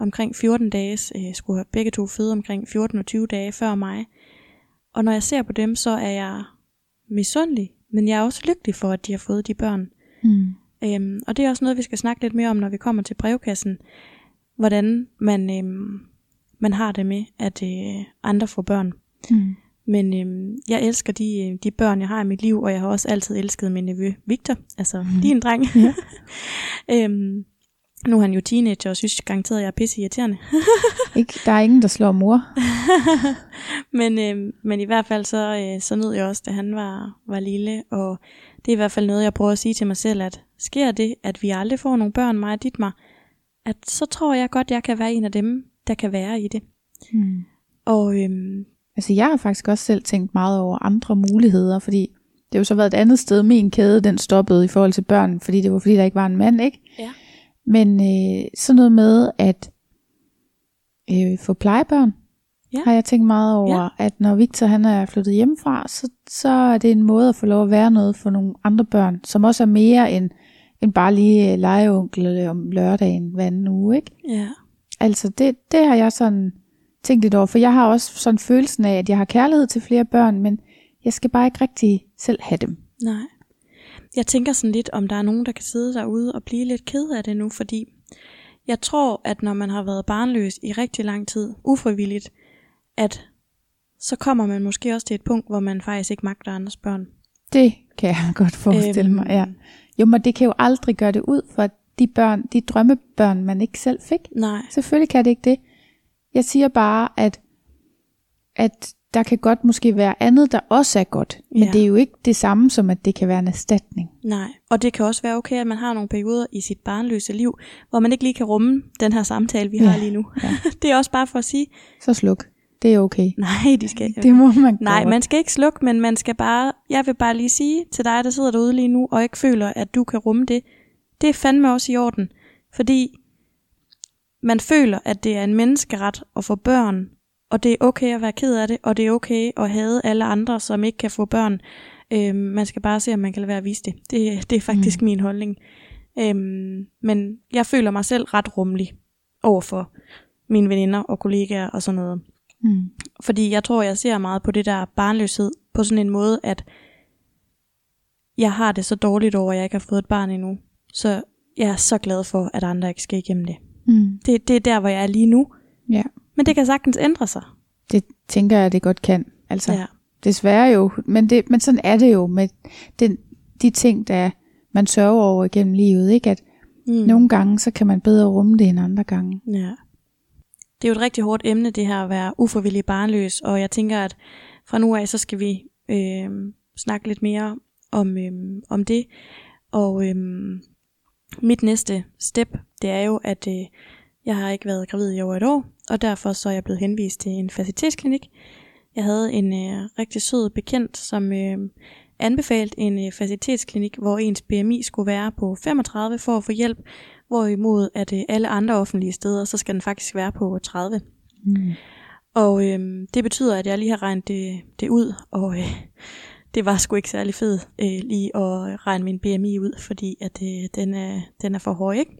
B: omkring 14 dages, øh, skulle have begge to føde omkring 14 og 20 dage før mig. Og når jeg ser på dem, så er jeg misundelig, men jeg er også lykkelig for, at de har fået de børn.
A: Mm.
B: Øhm, og det er også noget, vi skal snakke lidt mere om, når vi kommer til brevkassen. Hvordan man, øhm, man har det med, at øh, andre får børn.
A: Mm.
B: Men øhm, jeg elsker de, øh, de børn, jeg har i mit liv, og jeg har også altid elsket min nevø Victor, altså mm. din dreng.
A: Ja.
B: øhm, nu er han jo teenager og synes garanteret, at jeg er pisse irriterende.
A: Ikke, der er ingen, der slår mor.
B: men, øhm, men i hvert fald så, øh, så nød jeg også, da han var, var lille, og det er i hvert fald noget, jeg prøver at sige til mig selv, at sker det, at vi aldrig får nogle børn, mig og Ditmar, at så tror jeg godt, jeg kan være en af dem, der kan være i det.
A: Mm.
B: Og øhm,
A: Altså jeg har faktisk også selv tænkt meget over andre muligheder, fordi det har jo så været et andet sted, min kæde den stoppede i forhold til børn, fordi det var fordi der ikke var en mand, ikke?
B: Ja.
A: Men øh, sådan noget med at øh, få plejebørn,
B: Ja.
A: har jeg tænkt meget over, ja. at når Victor han er flyttet hjemmefra, så, så er det en måde at få lov at være noget for nogle andre børn, som også er mere end, end bare lige øh, legeonkel om lørdagen hver anden uge, ikke?
B: ja,
A: Altså det, det har jeg sådan tænkt lidt over, for jeg har også sådan følelsen af, at jeg har kærlighed til flere børn, men jeg skal bare ikke rigtig selv have dem.
B: Nej. Jeg tænker sådan lidt, om der er nogen, der kan sidde derude og blive lidt ked af det nu, fordi jeg tror, at når man har været barnløs i rigtig lang tid, ufrivilligt, at så kommer man måske også til et punkt, hvor man faktisk ikke magter andres børn.
A: Det kan jeg godt forestille
B: Øhm,
A: mig, ja. Jo, men det kan jo aldrig gøre det ud for de børn, de drømmebørn, man ikke selv fik.
B: Nej,
A: Selvfølgelig kan det ikke det. Jeg siger bare, at, at der kan godt måske være andet, der også er godt. Men
B: Ja.
A: det er jo ikke det samme som, at det kan være en erstatning.
B: nej. Og det kan også være okay, at man har nogle perioder i sit barnløse liv, hvor man ikke lige kan rumme den her samtale, vi
A: Ja,
B: har lige nu.
A: ja.
B: det er også bare for at sige,
A: Så sluk. Det er okay.
B: Nej, de skal
A: Det må man
B: Nej,
A: godt.
B: man skal ikke slukke, men man skal bare, jeg vil bare lige sige til dig, der sidder derude lige nu, og ikke føler, at du kan rumme det, det er fandme også i orden. Fordi man føler, at det er en menneskeret at få børn, og det er okay at være ked af det, og det er okay at have alle andre, som ikke kan få børn. Øhm, man skal bare se, om man kan lade være at vise det. Det, det er faktisk mm. min holdning. Øhm, men jeg føler mig selv ret rummelig over for mine veninder og kollegaer og sådan noget.
A: Mm.
B: Fordi jeg tror, jeg ser meget på det der barnløshed på sådan en måde, at jeg har det så dårligt over, at jeg ikke har fået et barn endnu. Så jeg er så glad for, at andre ikke skal igennem det.
A: Mm.
B: Det, det er der, hvor jeg er lige nu.
A: Ja,
B: Men det kan sagtens ændre sig.
A: det tænker jeg, det godt kan. Altså,
B: Ja.
A: desværre jo, men, det, men sådan er det jo med den, de ting, der man sørger over igennem livet, ikke? At
B: Mm.
A: nogle gange, så kan man bedre rumme det end andre gange.
B: Ja. Det er jo et rigtig hårdt emne, det her at være ufrivillig barnløs, og jeg tænker, at fra nu af, så skal vi øh, snakke lidt mere om, øh, om det. Og øh, mit næste step, det er jo, at øh, jeg har ikke været gravid i over et år, og derfor så er jeg blevet henvist til en facilitetsklinik. Jeg havde en øh, rigtig sød bekendt, som øh, anbefalede en øh, facilitetsklinik, hvor ens BMI skulle være på 35 for at få hjælp, hvorimod at øh, alle andre offentlige steder, så skal den faktisk være på 30.
A: Mm.
B: Og øh, det betyder, at jeg lige har regnet det, det ud, og øh, det var sgu ikke særlig fedt øh, lige at regne min BMI ud, fordi at øh, den, er, den er for høj, ikke?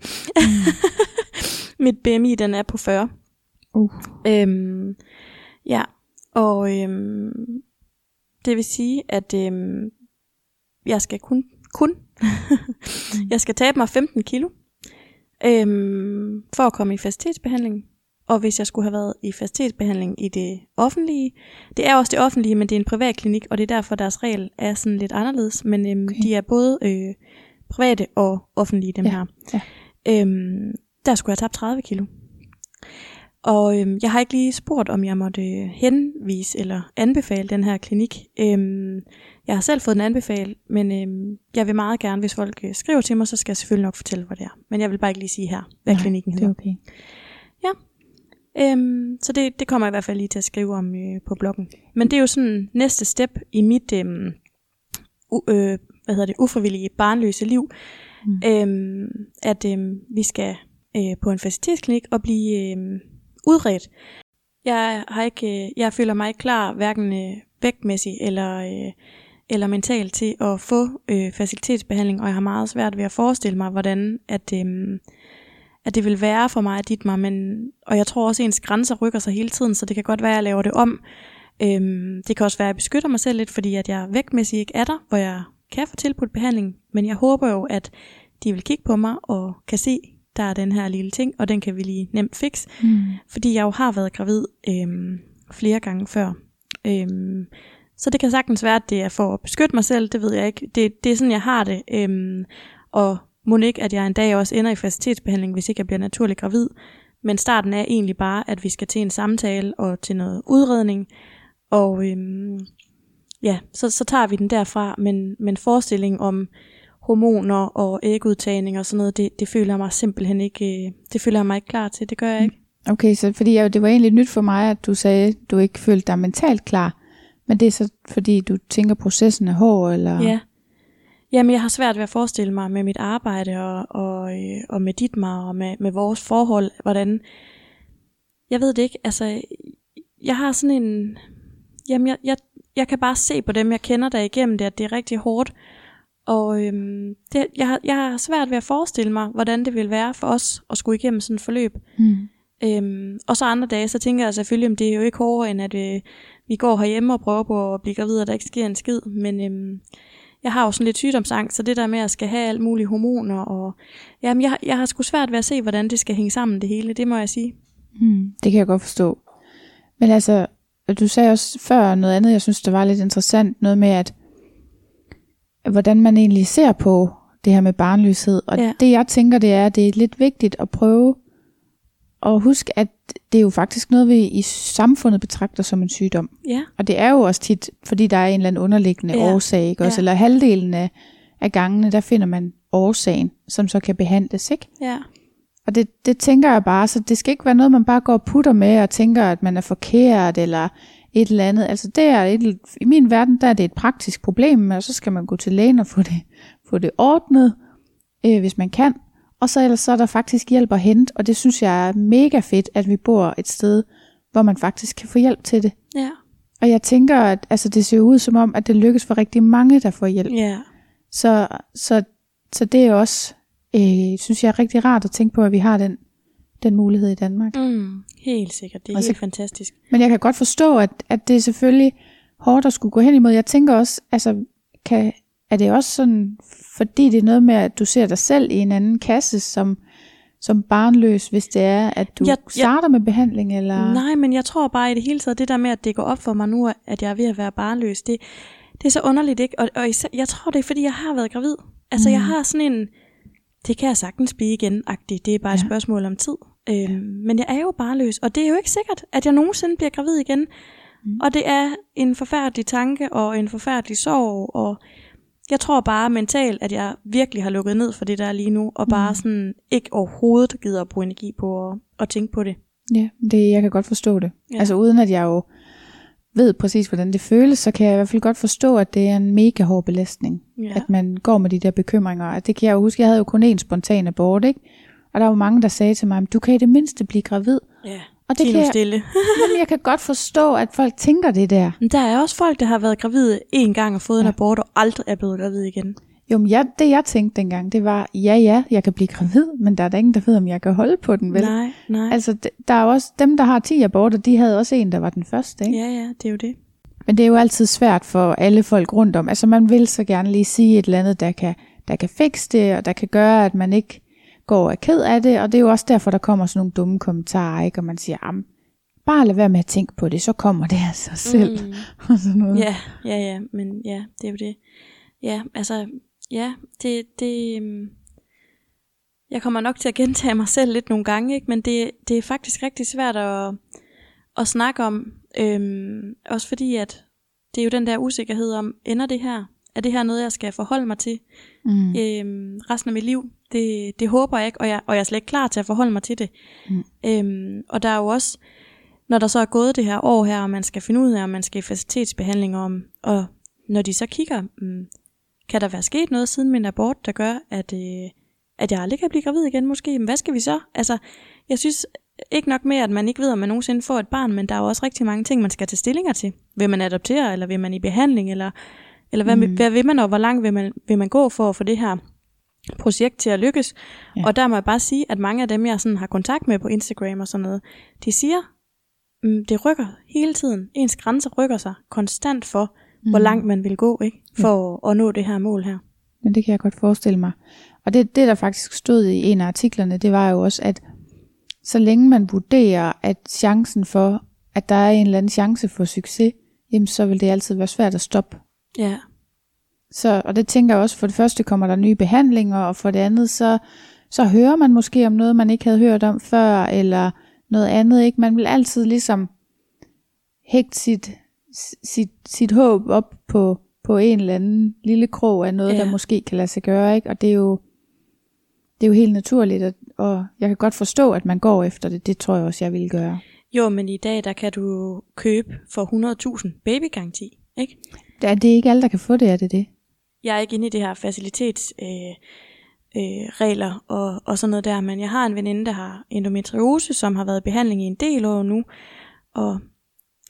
B: Mit BMI, den er på 40.
A: Uh.
B: Øhm, ja, og øhm, det vil sige, at øhm, jeg skal kun, kun jeg skal tabe mig 15 kilo øhm, for at komme i facilitetsbehandling. Og hvis jeg skulle have været i facilitetsbehandling i det offentlige, det er også det offentlige, men det er en privat klinik, og det er derfor, deres regel er sådan lidt anderledes. Men øhm,
A: Okay.
B: de er både øh, private og offentlige, dem
A: Ja,
B: her.
A: ja.
B: Øhm, der skulle jeg tabt 30 kilo. Og øhm, jeg har ikke lige spurgt, om jeg måtte øh, henvise eller anbefale den her klinik. Øhm, jeg har selv fået den anbefalet, men øhm, jeg vil meget gerne, hvis folk øh, skriver til mig, så skal jeg selvfølgelig nok fortælle, hvad det er. Men jeg vil bare ikke lige sige her, hvad
A: Nej,
B: klinikken
A: Det
B: hedder.
A: er okay.
B: Øhm, så det, det kommer jeg i hvert fald lige til at skrive om øh, på bloggen. Men det er jo sådan næste step i mit øhm, u, øh, hvad hedder det, ufrivillige barnløse liv,
A: Mm.
B: øhm, at øhm, vi skal øh, på en facilitetsklinik og blive øhm, udredt. Jeg har ikke, øh, jeg føler mig ikke klar, hverken øh, vægtmæssigt eller øh, eller mentalt til at få øh, facilitetsbehandling, og jeg har meget svært ved at forestille mig, hvordan at, øh, at det vil være for mig at dit mig, men, og jeg tror også, at ens grænser rykker sig hele tiden, så det kan godt være, at jeg laver det om. Øhm, det kan også være, at jeg beskytter mig selv lidt, fordi at jeg vægtmæssigt ikke er der, hvor jeg kan få tilbudt behandling, men jeg håber jo, at de vil kigge på mig og kan se, der er den her lille ting, og den kan vi lige nemt fikse,
A: Mm.
B: fordi jeg jo har været gravid øhm, flere gange før. Øhm, så det kan sagtens være, at det er for at beskytte mig selv, det ved jeg ikke. Det, det er sådan, jeg har det. Øhm, og må ikke, at jeg en dag også ender i facilitetsbehandling, hvis ikke jeg bliver naturligt gravid. Men starten er egentlig bare, at vi skal til en samtale og til noget udredning. Og øhm, ja, så, så tager vi den derfra. Men, men forestillingen om hormoner og ægudtagning og sådan noget, det, det føler jeg mig simpelthen ikke, øh, det føler jeg mig ikke klar til. Det gør jeg ikke.
A: Okay, så fordi jeg, det var egentlig nyt for mig, at du sagde, at du ikke følte dig mentalt klar. Men det er så fordi, du tænker, processen er hård, eller?
B: Ja. Jamen, jeg har svært ved at forestille mig med mit arbejde og, og, øh, og med dit mig og med, med vores forhold, hvordan... Jeg ved det ikke, altså... Jeg har sådan en... Jamen, jeg, jeg, jeg kan bare se på dem, jeg kender der igennem det, at det er rigtig hårdt. Og øhm, det, jeg, har, jeg har svært ved at forestille mig, hvordan det vil være for os at skulle igennem sådan et forløb.
A: Mm.
B: Øhm, og så andre dage, så tænker jeg selvfølgelig, at det er jo ikke hårdere, end at øh, vi går herhjemme og prøver på at blive gravide, og der ikke sker en skid. Men øhm, jeg har jo sådan lidt sygdomsangst, så det der med at skal have alt mulige hormoner, og jamen, jeg, jeg har sgu svært ved at se, hvordan det skal hænge sammen det hele, det må jeg sige.
A: Mm. Det kan jeg godt forstå. Men altså, du sagde også før noget andet, jeg synes, det var lidt interessant, noget med, at hvordan man egentlig ser på det her med barnløshed. Og
B: Ja.
A: det jeg tænker, det er, at det er lidt vigtigt at prøve at huske, at det er jo faktisk noget, vi i samfundet betragter som en sygdom.
B: Ja,
A: Og det er jo også tit, fordi der er en eller anden underliggende
B: ja.
A: årsag, ikke? Også,
B: Ja.
A: eller halvdelen af, af gangene, der finder man årsagen, som så kan behandles, ikke?
B: ja,
A: Og det, det tænker jeg bare, så det skal ikke være noget, man bare går og putter med og tænker, at man er forkert eller et eller andet. Altså det er et, i min verden, der er det et praktisk problem, og så skal man gå til lægen og få det, få det ordnet, øh, hvis man kan. Og så ellers så er der faktisk hjælp at hente, og det synes jeg er mega fedt, at vi bor et sted, hvor man faktisk kan få hjælp til det.
B: Ja.
A: Og jeg tænker, at altså, det ser ud som om, at det lykkes for rigtig mange, der får hjælp.
B: Ja.
A: Så, så, så det er også, øh, synes jeg er rigtig rart at tænke på, at vi har den, den mulighed i Danmark.
B: Mm, helt sikkert. Det er
A: Og så-
B: helt fantastisk.
A: Men jeg kan godt forstå, at, at det er selvfølgelig hårdt at skulle gå hen imod. Jeg tænker også, altså, kan, er det også sådan, fordi det er noget med, at du ser dig selv i en anden kasse som, som barnløs, hvis det er, at du
B: Jeg- jeg-
A: starter med behandling, eller...
B: Nej, men jeg tror bare i det hele taget, det der med, at det går op for mig nu, at jeg er ved at være barnløs, det, det er så underligt, ikke? Og, og især, jeg tror, det er, fordi jeg har været gravid. Altså, mm. jeg har sådan en, det kan jeg sagtens blive igen-agtigt. Det er bare et
A: Ja.
B: spørgsmål om tid. Øhm, men jeg er jo barnløs, og det er jo ikke sikkert, at jeg nogensinde bliver gravid igen. Mm. Og det er en forfærdelig tanke og en forfærdelig sorg, og jeg tror bare mentalt, at jeg virkelig har lukket ned for det der lige nu, og bare sådan ikke overhovedet gider at bruge energi på at, at tænke på det.
A: Ja, det, jeg kan godt forstå det.
B: Ja.
A: Altså uden at jeg jo ved præcis, hvordan det føles, så kan jeg i hvert fald godt forstå, at det er en mega hård belastning.
B: Ja.
A: At man går med de der bekymringer. At det kan jeg jo huske, jeg havde jo kun én spontan abort, ikke? Og der var mange, der sagde til mig, du kan i det mindste blive gravid.
B: Ja,
A: Og det kan jeg,
B: stille.
A: jamen, jeg kan godt forstå, at folk tænker det der.
B: Men der er også folk, der har været gravide en gang og fået ja. en abort og aldrig er blevet gravid igen.
A: Jo, men jeg, det jeg tænkte dengang, det var, ja ja, jeg kan blive gravid, men der er der ingen, der ved, om jeg kan holde på den, vel?
B: Nej, nej.
A: Altså, der er jo også dem, der har 10 aborter, de havde også en, der var den første, ikke?
B: Ja, ja, det er jo det.
A: Men det er jo altid svært for alle folk rundt om. Altså man vil så gerne lige sige et eller andet, der kan, der kan fikse det, og der kan gøre, at man ikke går og er ked af det. Og det er jo også derfor, der kommer sådan nogle dumme kommentarer, ikke? Og man siger, "Jamen, bare lad være med at tænke på det, så kommer det af sig selv. Mm. Og sådan noget.
B: Ja, ja, ja, men ja, det er jo det. Ja, altså, ja, det, det, øhm, jeg kommer nok til at gentage mig selv lidt nogle gange, ikke? men det, det er faktisk rigtig svært at, at snakke om, øhm, også fordi at det er jo den der usikkerhed om, ender det her? Er det her noget, jeg skal forholde mig til
A: Mm.
B: øhm, resten af mit liv? Det, det håber jeg ikke, og jeg, og jeg er slet ikke klar til at forholde mig til det.
A: Mm.
B: Øhm, og der er jo også, når der så er gået det her år her, og man skal finde ud af, om man skal i facilitetsbehandling om, og når de så kigger, mm, kan der være sket noget siden min abort, der gør, at, øh, at jeg aldrig kan blive gravid igen måske? Men hvad skal vi så? Altså, jeg synes ikke nok mere, at man ikke ved, om man nogensinde får et barn, men der er jo også rigtig mange ting, man skal tage stillinger til. Vil man adoptere, eller vil man i behandling, eller, eller hvad, mm. hvad vil man, og hvor langt vil man, vil man gå for at få det her projekt til at lykkes? Ja.
A: Ja.
B: Og der må jeg bare sige, at mange af dem, jeg sådan har kontakt med på Instagram og sådan noget, de siger, mm, det rykker hele tiden. Ens grænser rykker sig konstant for, mm. hvor langt man vil gå, ikke? For at, at nå det her mål her.
A: Men det kan jeg godt forestille mig. Og det, det, der faktisk stod i en af artiklerne, det var jo også, at så længe man vurderer, at chancen for, at der er en eller anden chance for succes, jamen så vil det altid være svært at stoppe.
B: Ja,
A: Så, og det tænker jeg også, for det første kommer der nye behandlinger, og for det andet, så, så hører man måske om noget, man ikke havde hørt om før, eller noget andet. ikke. Man vil altid ligesom hægte sit, sit, sit håb op på, på en eller anden lille krog af noget,
B: Ja.
A: der måske kan lade sig gøre. Ikke? Og det er jo, det er jo helt naturligt, at, og jeg kan godt forstå, at man går efter det. Det tror jeg også, jeg ville gøre.
B: jo, men i dag, der kan du købe for 100.000 babygaranti, ikke?
A: Det er, det ikke alle, der kan få det, er det det?
B: Jeg er ikke inde i det her facilitetsregler øh, regler og, og sådan noget der, men jeg har en veninde, der har endometriose, som har været i behandling i en del år nu, og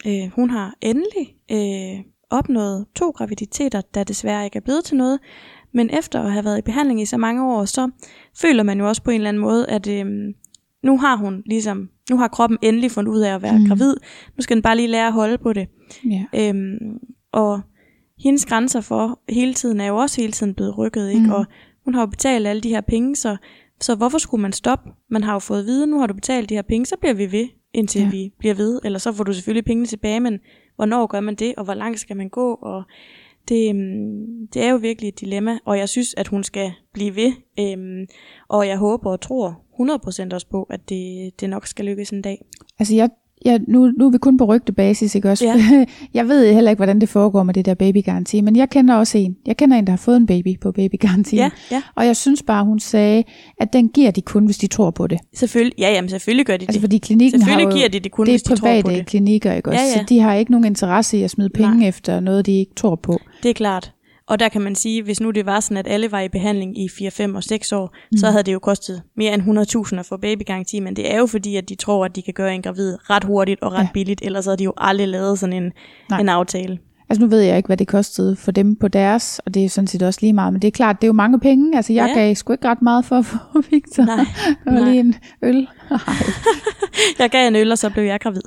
B: øh, hun har endelig øh, opnået to graviditeter, der desværre ikke er blevet til noget, men efter at have været i behandling i så mange år, så føler man jo også på en eller anden måde, at øh, nu har hun ligesom, nu har kroppen endelig fundet ud af at være mm. Gravid, nu skal den bare lige lære at holde på det.
A: Ja.
B: Øhm, og hendes grænser for hele tiden er jo også hele tiden blevet rykket, ikke?
A: Mm.
B: Og hun har jo betalt alle de her penge, så, så hvorfor skulle man stoppe? Man har jo fået at vide, nu har du betalt de her penge, så bliver vi ved, indtil
A: ja.
B: Vi bliver ved. Eller så får du selvfølgelig pengene tilbage, men hvornår gør man det, og hvor langt skal man gå? Og det, øhm, det er jo virkelig et dilemma, og jeg synes, at hun skal blive ved. Øhm, og jeg håber og tror 100% også på, at det, det nok skal lykkes en dag.
A: Altså jeg, Ja, nu, nu er vi kun på rygtebasis, ikke også?
B: Ja.
A: jeg ved heller ikke, hvordan det foregår med det der babygaranti, men jeg kender også en. Jeg kender en, der har fået en baby på babygaranti.
B: Ja, ja.
A: Og jeg synes bare, hun sagde, at den giver de kun, hvis de tror på det.
B: Selvfølgelig, ja, jamen, selvfølgelig gør de
A: Altså
B: det.
A: fordi klinikken har
B: Selvfølgelig
A: jo,
B: giver de det kun,
A: det
B: hvis
A: er
B: de tror på
A: private
B: det.
A: klinikker, ikke også?
B: Ja, ja.
A: Så de har ikke nogen interesse i at smide penge
B: Nej.
A: efter noget, de ikke tror på.
B: Det er klart. Og der kan man sige, hvis nu det var sådan, at alle var i behandling i 4, 5 og 6 år, mm. så havde det jo kostet mere end 100.000 at få babygaranti, men det er jo fordi, at de tror, at de kan gøre en gravid ret hurtigt og ret
A: Ja.
B: ja. billigt, ellers havde de jo aldrig lavet sådan en,
A: Nej.
B: en aftale.
A: Altså nu ved jeg ikke, hvad det kostede for dem på deres, og det er sådan set også lige meget, men det er klart, det er jo mange penge. Altså jeg
B: Ja.
A: gav sgu ikke ret meget for at få Victor.
B: Nej,
A: Det var
B: nej.
A: lige en øl.
B: Jeg gav en øl, og så blev jeg gravid.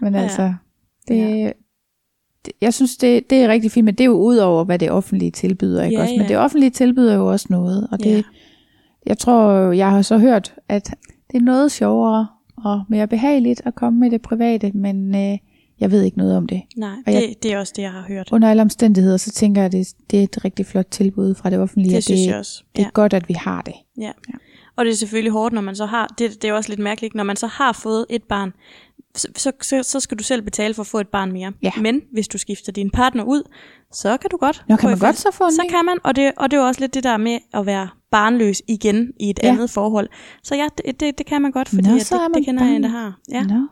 A: Men
B: Ja.
A: altså, det, det, jeg synes, det, det er rigtig fint, men det er jo ud over, hvad det offentlige tilbyder, ikke
B: Ja,
A: også? Men
B: ja.
A: det offentlige tilbyder jo også noget, og det,
B: Ja.
A: jeg tror, jeg har så hørt, at det er noget sjovere og mere behageligt at komme med det private, men øh, jeg ved ikke noget om det.
B: Nej,
A: Og jeg-
B: det, det er også det, jeg har hørt.
A: Under alle omstændigheder, så tænker jeg, at det, det er et rigtig flot tilbud fra det offentlige,
B: Det synes
A: det,
B: jeg også.
A: det er
B: Ja.
A: godt, at vi har det.
B: Ja. Og det er selvfølgelig hårdt, når man så har, det, det er også lidt mærkeligt, når man så har fået et barn, så, så, så, så skal du selv betale for at få et barn mere.
A: Ja.
B: Men hvis du skifter din partner ud, så kan du godt.
A: Nå, kan man godt så få en
B: Så kan man, og det, og det er jo også lidt det der med at være barnløs igen i et
A: Ja.
B: andet forhold. Så ja, det, det, det kan man godt, fordi
A: Nå,
B: at det, det kender jeg en, der har. Ja.
A: Nå.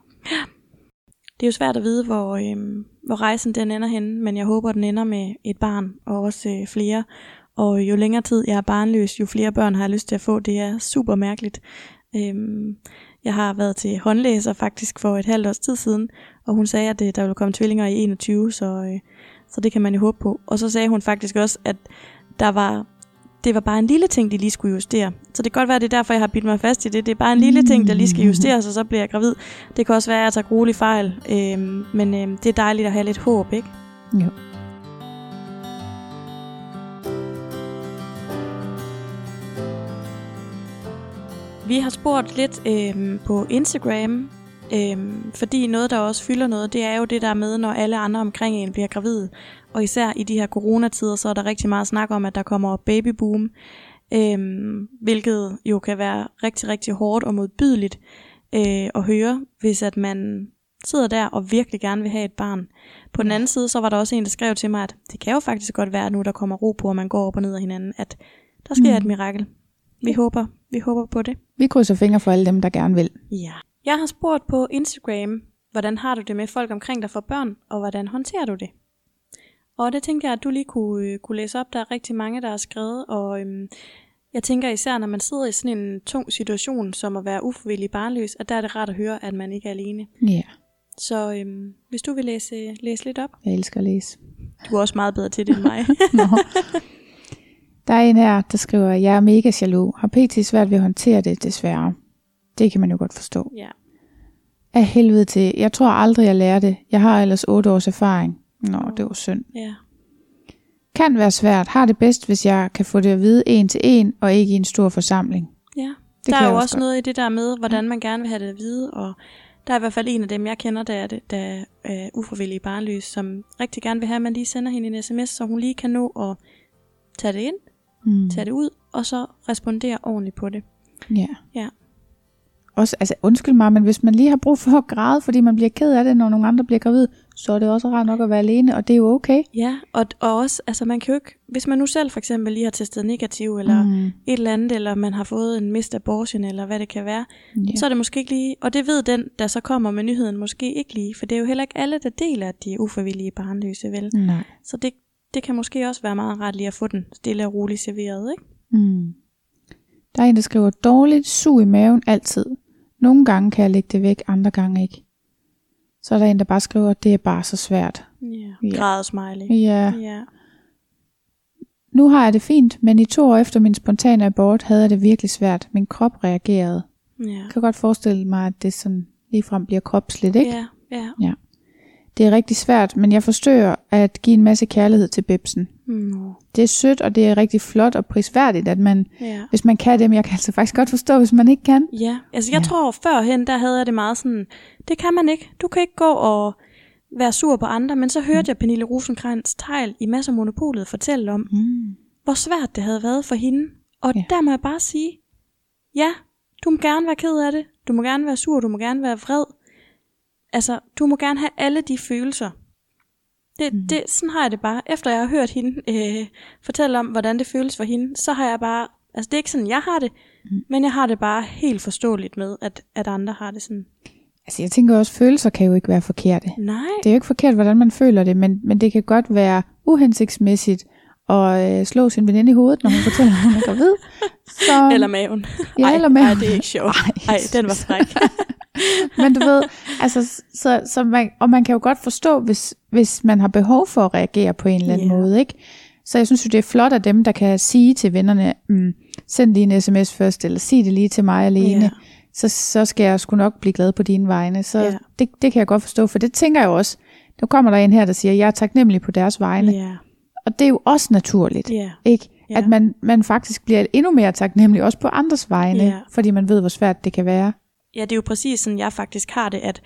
B: Det er jo svært at vide, hvor, øhm, hvor rejsen den ender henne, men jeg håber, den ender med et barn, og også øh, flere. Og jo længere tid jeg er barnløs, jo flere børn har jeg lyst til at få. Det er super mærkeligt. Øhm, jeg har været til håndlæser faktisk for et halvt års tid siden, og hun sagde, at øh, der ville komme tvillinger i 21, så, øh, så det kan man jo håbe på. Og så sagde hun faktisk også, at der var, det var bare en lille ting, de lige skulle justere. Så det kan godt være, at det er derfor, jeg har bidt mig fast i det. Det er bare en lille ting, der lige skal justeres, og så bliver jeg gravid. Det kan også være, at jeg tager grueligt fejl, øhm, men øhm, det er dejligt at have lidt håb, ikke?
A: Jo.
B: Vi har spurgt lidt øhm, på Instagram, øhm, fordi noget, der også fylder noget, det er jo det der med, når alle andre omkring en bliver gravid. Og især i de her coronatider, så er der rigtig meget snak om, at der kommer babyboom, øhm, hvilket jo kan være rigtig, rigtig hårdt og modbydeligt øh, at høre, hvis at man sidder der og virkelig gerne vil have et barn. På den anden side, så var der også en, der skrev til mig, at det kan jo faktisk godt være nu, der kommer ro på, og man går op og ned af hinanden, at der sker
A: Mm.
B: et mirakel. Vi håber, vi håber på det.
A: Vi krydser fingre for alle dem, der gerne vil.
B: Ja. Jeg har spurgt på Instagram, hvordan har du det med folk omkring dig for børn, og hvordan håndterer du det? Og det tænker jeg, at du lige kunne, øh, kunne læse op. Der er rigtig mange, der har skrevet, og øhm, jeg tænker især, når man sidder i sådan en tung situation, som at være ufrivillig barnløs, at der er det rart at høre, at man ikke er alene.
A: Ja,
B: Så øhm, hvis du vil læse, læse lidt op.
A: jeg elsker at læse.
B: Du er også meget bedre til det end mig.
A: Nå. Der er en her, der skriver, jeg er mega jaloux. Har pt. svært ved at håndtere det, desværre. Det kan man jo godt forstå.
B: ja.
A: Af helvede til. Jeg tror aldrig, jeg lærer det. Jeg har ellers 8 års erfaring. Nå, det var synd.
B: ja.
A: Kan være svært. Har det bedst, hvis jeg kan få det at vide en til en, og ikke i en stor forsamling.
B: Ja,
A: Det
B: der er jo
A: også
B: også noget i det der med, hvordan man gerne vil have det at vide, og der er i hvert fald en af dem, jeg kender, der er, det, der er ufrivillig barnløs, som rigtig gerne vil have, at man lige sender hende en sms, så hun lige kan nå at tage det ind,
A: Mm.
B: tage det ud, og så respondere ordentligt på det.
A: Ja.
B: Ja.
A: Også, altså undskyld mig, men hvis man lige har brug for at græde, fordi man bliver ked af det, når nogle andre bliver gravid, så er det også rart nok at være alene, og det er jo okay.
B: Ja, og, og også, altså man kan jo ikke, hvis man nu selv for eksempel lige har testet negativ, eller mm. Et eller andet, eller man har fået en mist abortion, eller hvad det kan være,
A: Ja.
B: så er det måske ikke lige, og det ved den, der så kommer med nyheden, måske ikke lige, for det er jo heller ikke alle, der deler, at de er ufrivillige barnløse, vel?
A: Nej.
B: Så det, det kan måske også være meget rart lige at få den stille og roligt serveret, ikke?
A: Mm. Der er en, der skriver, dårligt sug i maven altid. Nogle gange kan jeg lægge det væk, andre gange ikke. Så er der en, der bare skriver, det er bare så svært.
B: Ja.
A: Ja.
B: Grædesmiley.
A: Ja,
B: Ja.
A: nu har jeg det fint, men i to år efter min spontane abort havde jeg det virkelig svært. Min krop reagerede.
B: Ja.
A: Jeg kan godt forestille mig, at det sådan ligefrem bliver kropsligt, ikke?
B: Ja, ja.
A: Det er rigtig svært, men jeg forsøger at give en masse kærlighed til Bebsen.
B: Nå.
A: Det er sødt, og det er rigtig flot og prisværdigt, at man,
B: Ja.
A: hvis man kan det, men jeg kan altså faktisk godt forstå, hvis man ikke kan.
B: Ja, altså jeg
A: Ja.
B: tror førhen, der havde jeg det meget sådan, det kan man ikke. Du kan ikke gå og være sur på andre, men så hørte
A: Mm.
B: jeg Pernille Rosenkrantz Tejl i Masser af Monopolet fortælle om,
A: Mm.
B: hvor svært det havde været for hende. Og
A: Ja.
B: ja. der må jeg bare sige, ja, du må gerne være ked af det, du må gerne være sur, du må gerne være vred, altså, du må gerne have alle de følelser. Det, mm. det, sådan har jeg det bare. Efter jeg har hørt hende øh, fortælle om, hvordan det føles for hende, så har jeg bare, altså det er ikke sådan, jeg har det, mm. men jeg har det bare helt forståeligt med, at, at andre har det sådan.
A: Altså jeg tænker også, følelser kan jo ikke være forkerte.
B: Nej.
A: Det er jo ikke forkert, hvordan man føler det, men, men det kan godt være uhensigtsmæssigt at øh, slå sin veninde i hovedet, når hun fortæller, at hun er gravid.
B: Så, eller maven.
A: Ja,
B: ej,
A: eller maven.
B: Ej, det er ikke sjovt. Ej, den var fræk.
A: Men du ved, altså, så, så man, og man kan jo godt forstå, hvis, hvis man har behov for at reagere på en eller anden yeah. måde, ikke? Så jeg synes jo, det er flot af dem, der kan sige til vennerne, mm, send lige en sms først, eller sig det lige til mig alene, yeah. så, så skal jeg sgu nok blive glad på dine vegne. Så yeah. det, det kan jeg godt forstå, for det tænker jeg også. Nu kommer der en her, der siger, jeg er taknemmelig på deres vegne.
B: Yeah.
A: Og det er jo også naturligt,
B: yeah.
A: ikke?
B: Yeah.
A: At man, man faktisk bliver endnu mere taknemmelig, også på andres vegne,
B: Yeah.
A: fordi man ved, hvor svært det kan være.
B: Ja, det er jo præcis sådan, jeg faktisk har det, at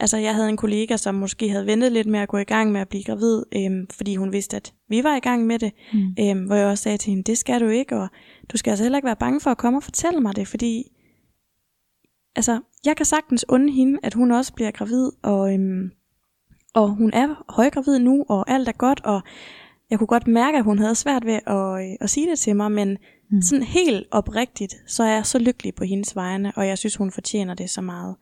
B: altså, jeg havde en kollega, som måske havde ventet lidt med at gå i gang med at blive gravid, øhm, fordi hun vidste, at vi var i gang med det, mm. øhm, hvor jeg også sagde til hende, det skal du ikke, og du skal altså heller ikke være bange for at komme og fortælle mig det, fordi altså, jeg kan sagtens unde hende, at hun også bliver gravid, og, øhm, og hun er højgravid nu, og alt er godt, og jeg kunne godt mærke, at hun havde svært ved at, øh, at sige det til mig, men mm. sådan helt oprigtigt, så er jeg så lykkelig på hendes vegne, og jeg synes, hun fortjener det så meget.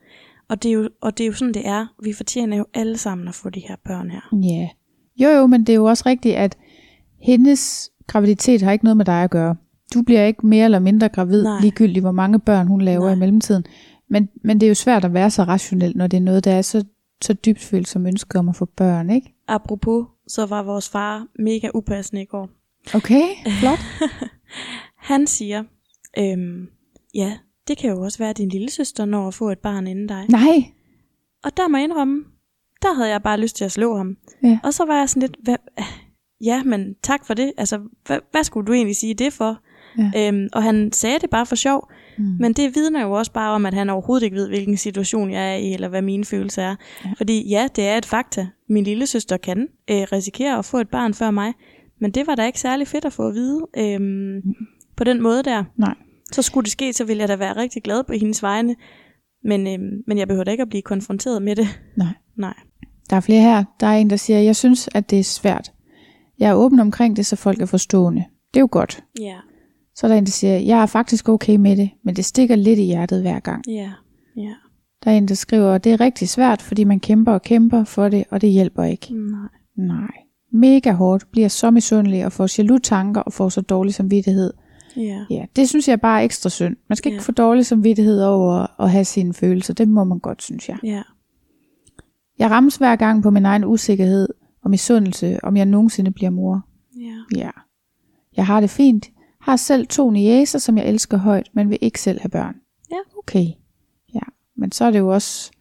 B: Og det er jo, og det er jo sådan, det er. Vi fortjener jo alle sammen at få de her børn her.
A: Ja. Yeah. Jo jo, men det er jo også rigtigt, at hendes graviditet har ikke noget med dig at gøre. Du bliver ikke mere eller mindre gravid,
B: Nej.
A: ligegyldigt hvor mange børn hun laver
B: Nej.
A: i mellemtiden. Men, men det er jo svært at være så rationel, når det er noget, der er så, så dybt følt som ønske om at få børn, ikke?
B: Apropos, så var vores far mega upassende i går.
A: Okay, flot.
B: Han siger, øhm, ja, det kan jo også være, at din lille søster når at få et barn inden dig.
A: Nej.
B: Og der må jeg indrømme, der havde jeg bare lyst til at slå ham.
A: Ja.
B: Og så var jeg sådan lidt, hvad, ja, men tak for det. Altså, hvad, hvad skulle du egentlig sige det for?
A: Ja.
B: Øhm, og han sagde det bare for sjov.
A: Mm.
B: Men det vidner jo også bare om, at han overhovedet ikke ved, hvilken situation jeg er i, eller hvad mine følelser er.
A: Ja.
B: Fordi ja, det er et fakta. Min lille søster kan øh, risikere at få et barn før mig. Men det var da ikke særlig fedt at få at vide øhm, på den måde der.
A: Nej.
B: Så skulle det ske, så ville jeg da være rigtig glad på hendes vegne. Men, øhm, men jeg behøver da ikke at blive konfronteret med det.
A: Nej.
B: Nej.
A: Der er flere her. Der er en, der siger, jeg synes, at det er svært. Jeg er åben omkring det, så folk er forstående. Det er jo godt.
B: Ja,
A: Så er der en, der siger, jeg er faktisk okay med det, men det stikker lidt i hjertet hver gang.
B: ja, ja.
A: Der er en, der skriver, det er rigtig svært, fordi man kæmper og kæmper for det, og det hjælper ikke.
B: Nej.
A: Nej. Mega hårdt, bliver så misundelig og får jaloux tanker og får så dårlig samvittighed.
B: Ja.
A: Ja, det synes jeg bare er ekstra synd. Man skal ikke
B: Ja.
A: få dårlig samvittighed over at have sine følelser. Det må man godt, synes jeg.
B: Ja.
A: Jeg rammes hver gang på min egen usikkerhed og misundelse, om jeg nogensinde bliver mor.
B: Ja.
A: Ja. Jeg har det fint. Har selv to niæser, som jeg elsker højt, men vil ikke selv have børn.
B: Ja.
A: Okay. Ja. Men så er det jo også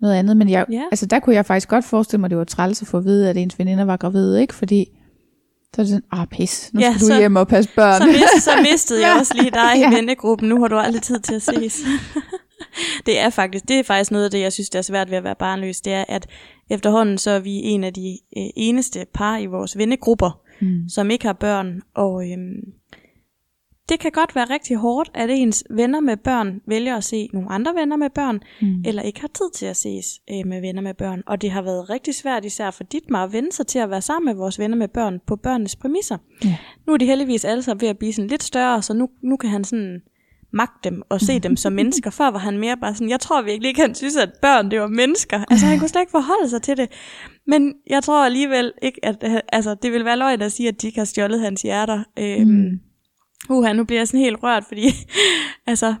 A: noget andet. Men jeg,
B: Ja.
A: altså, der kunne jeg faktisk godt forestille mig, at det var træls at få at vide, at ens veninder var gravide, ikke? Fordi så er det sådan, ah pis, nu
B: Ja,
A: skal du
B: så-
A: hjem og passe børn.
B: Så, mist, så mistede jeg også lige dig i
A: Ja.
B: vennegruppen. Nu har du aldrig tid til at ses. det er faktisk, det er faktisk noget af det, jeg synes, der er svært ved at være barnløs. Det er, at efterhånden så er vi en af de øh, eneste par i vores vennegrupper,
A: Mm.
B: som ikke har børn. Og øhm, det kan godt være rigtig hårdt, at ens venner med børn vælger at se nogle andre venner med børn,
A: Mm.
B: eller ikke har tid til at ses øh, med venner med børn. Og det har været rigtig svært, især for dit mig, at vende sig til at være sammen med vores venner med børn på børnenes præmisser.
A: Ja.
B: Nu er de heldigvis alle sammen ved at blive sådan lidt større, så nu, nu kan han sådan magte dem og se dem som mennesker. Før var han mere bare sådan, jeg tror virkelig ikke, han synes, at børn det var mennesker. Altså han kunne slet ikke forholde sig til det. Men jeg tror alligevel ikke, at øh, altså, det vil være løgn at sige, at de ikke har stjålet hans hjerter. Øhm,
A: Mm.
B: Uha, nu bliver jeg sådan helt rørt, fordi altså,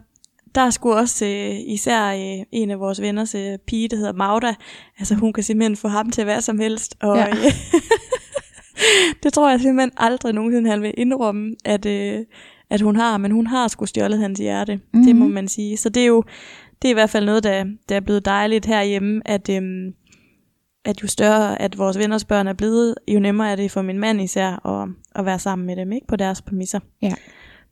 B: der er sgu også øh, især øh, en af vores venners øh, pige, der hedder Magda. Altså hun kan simpelthen få ham til hvad som helst. Og
A: Ja.
B: øh, det tror jeg simpelthen aldrig nogensinde, han vil indrømme, at, øh, at hun har. Men hun har sgu stjålet hans hjerte. Mm-hmm. Det må
A: Mhm.
B: man sige. Så det er jo det er i hvert fald noget, der, der er blevet dejligt herhjemme, at, øhm, at jo større at vores venners børn er blevet, jo nemmere er det for min mand især at, at være sammen med dem, ikke på deres præmisser.
A: Ja.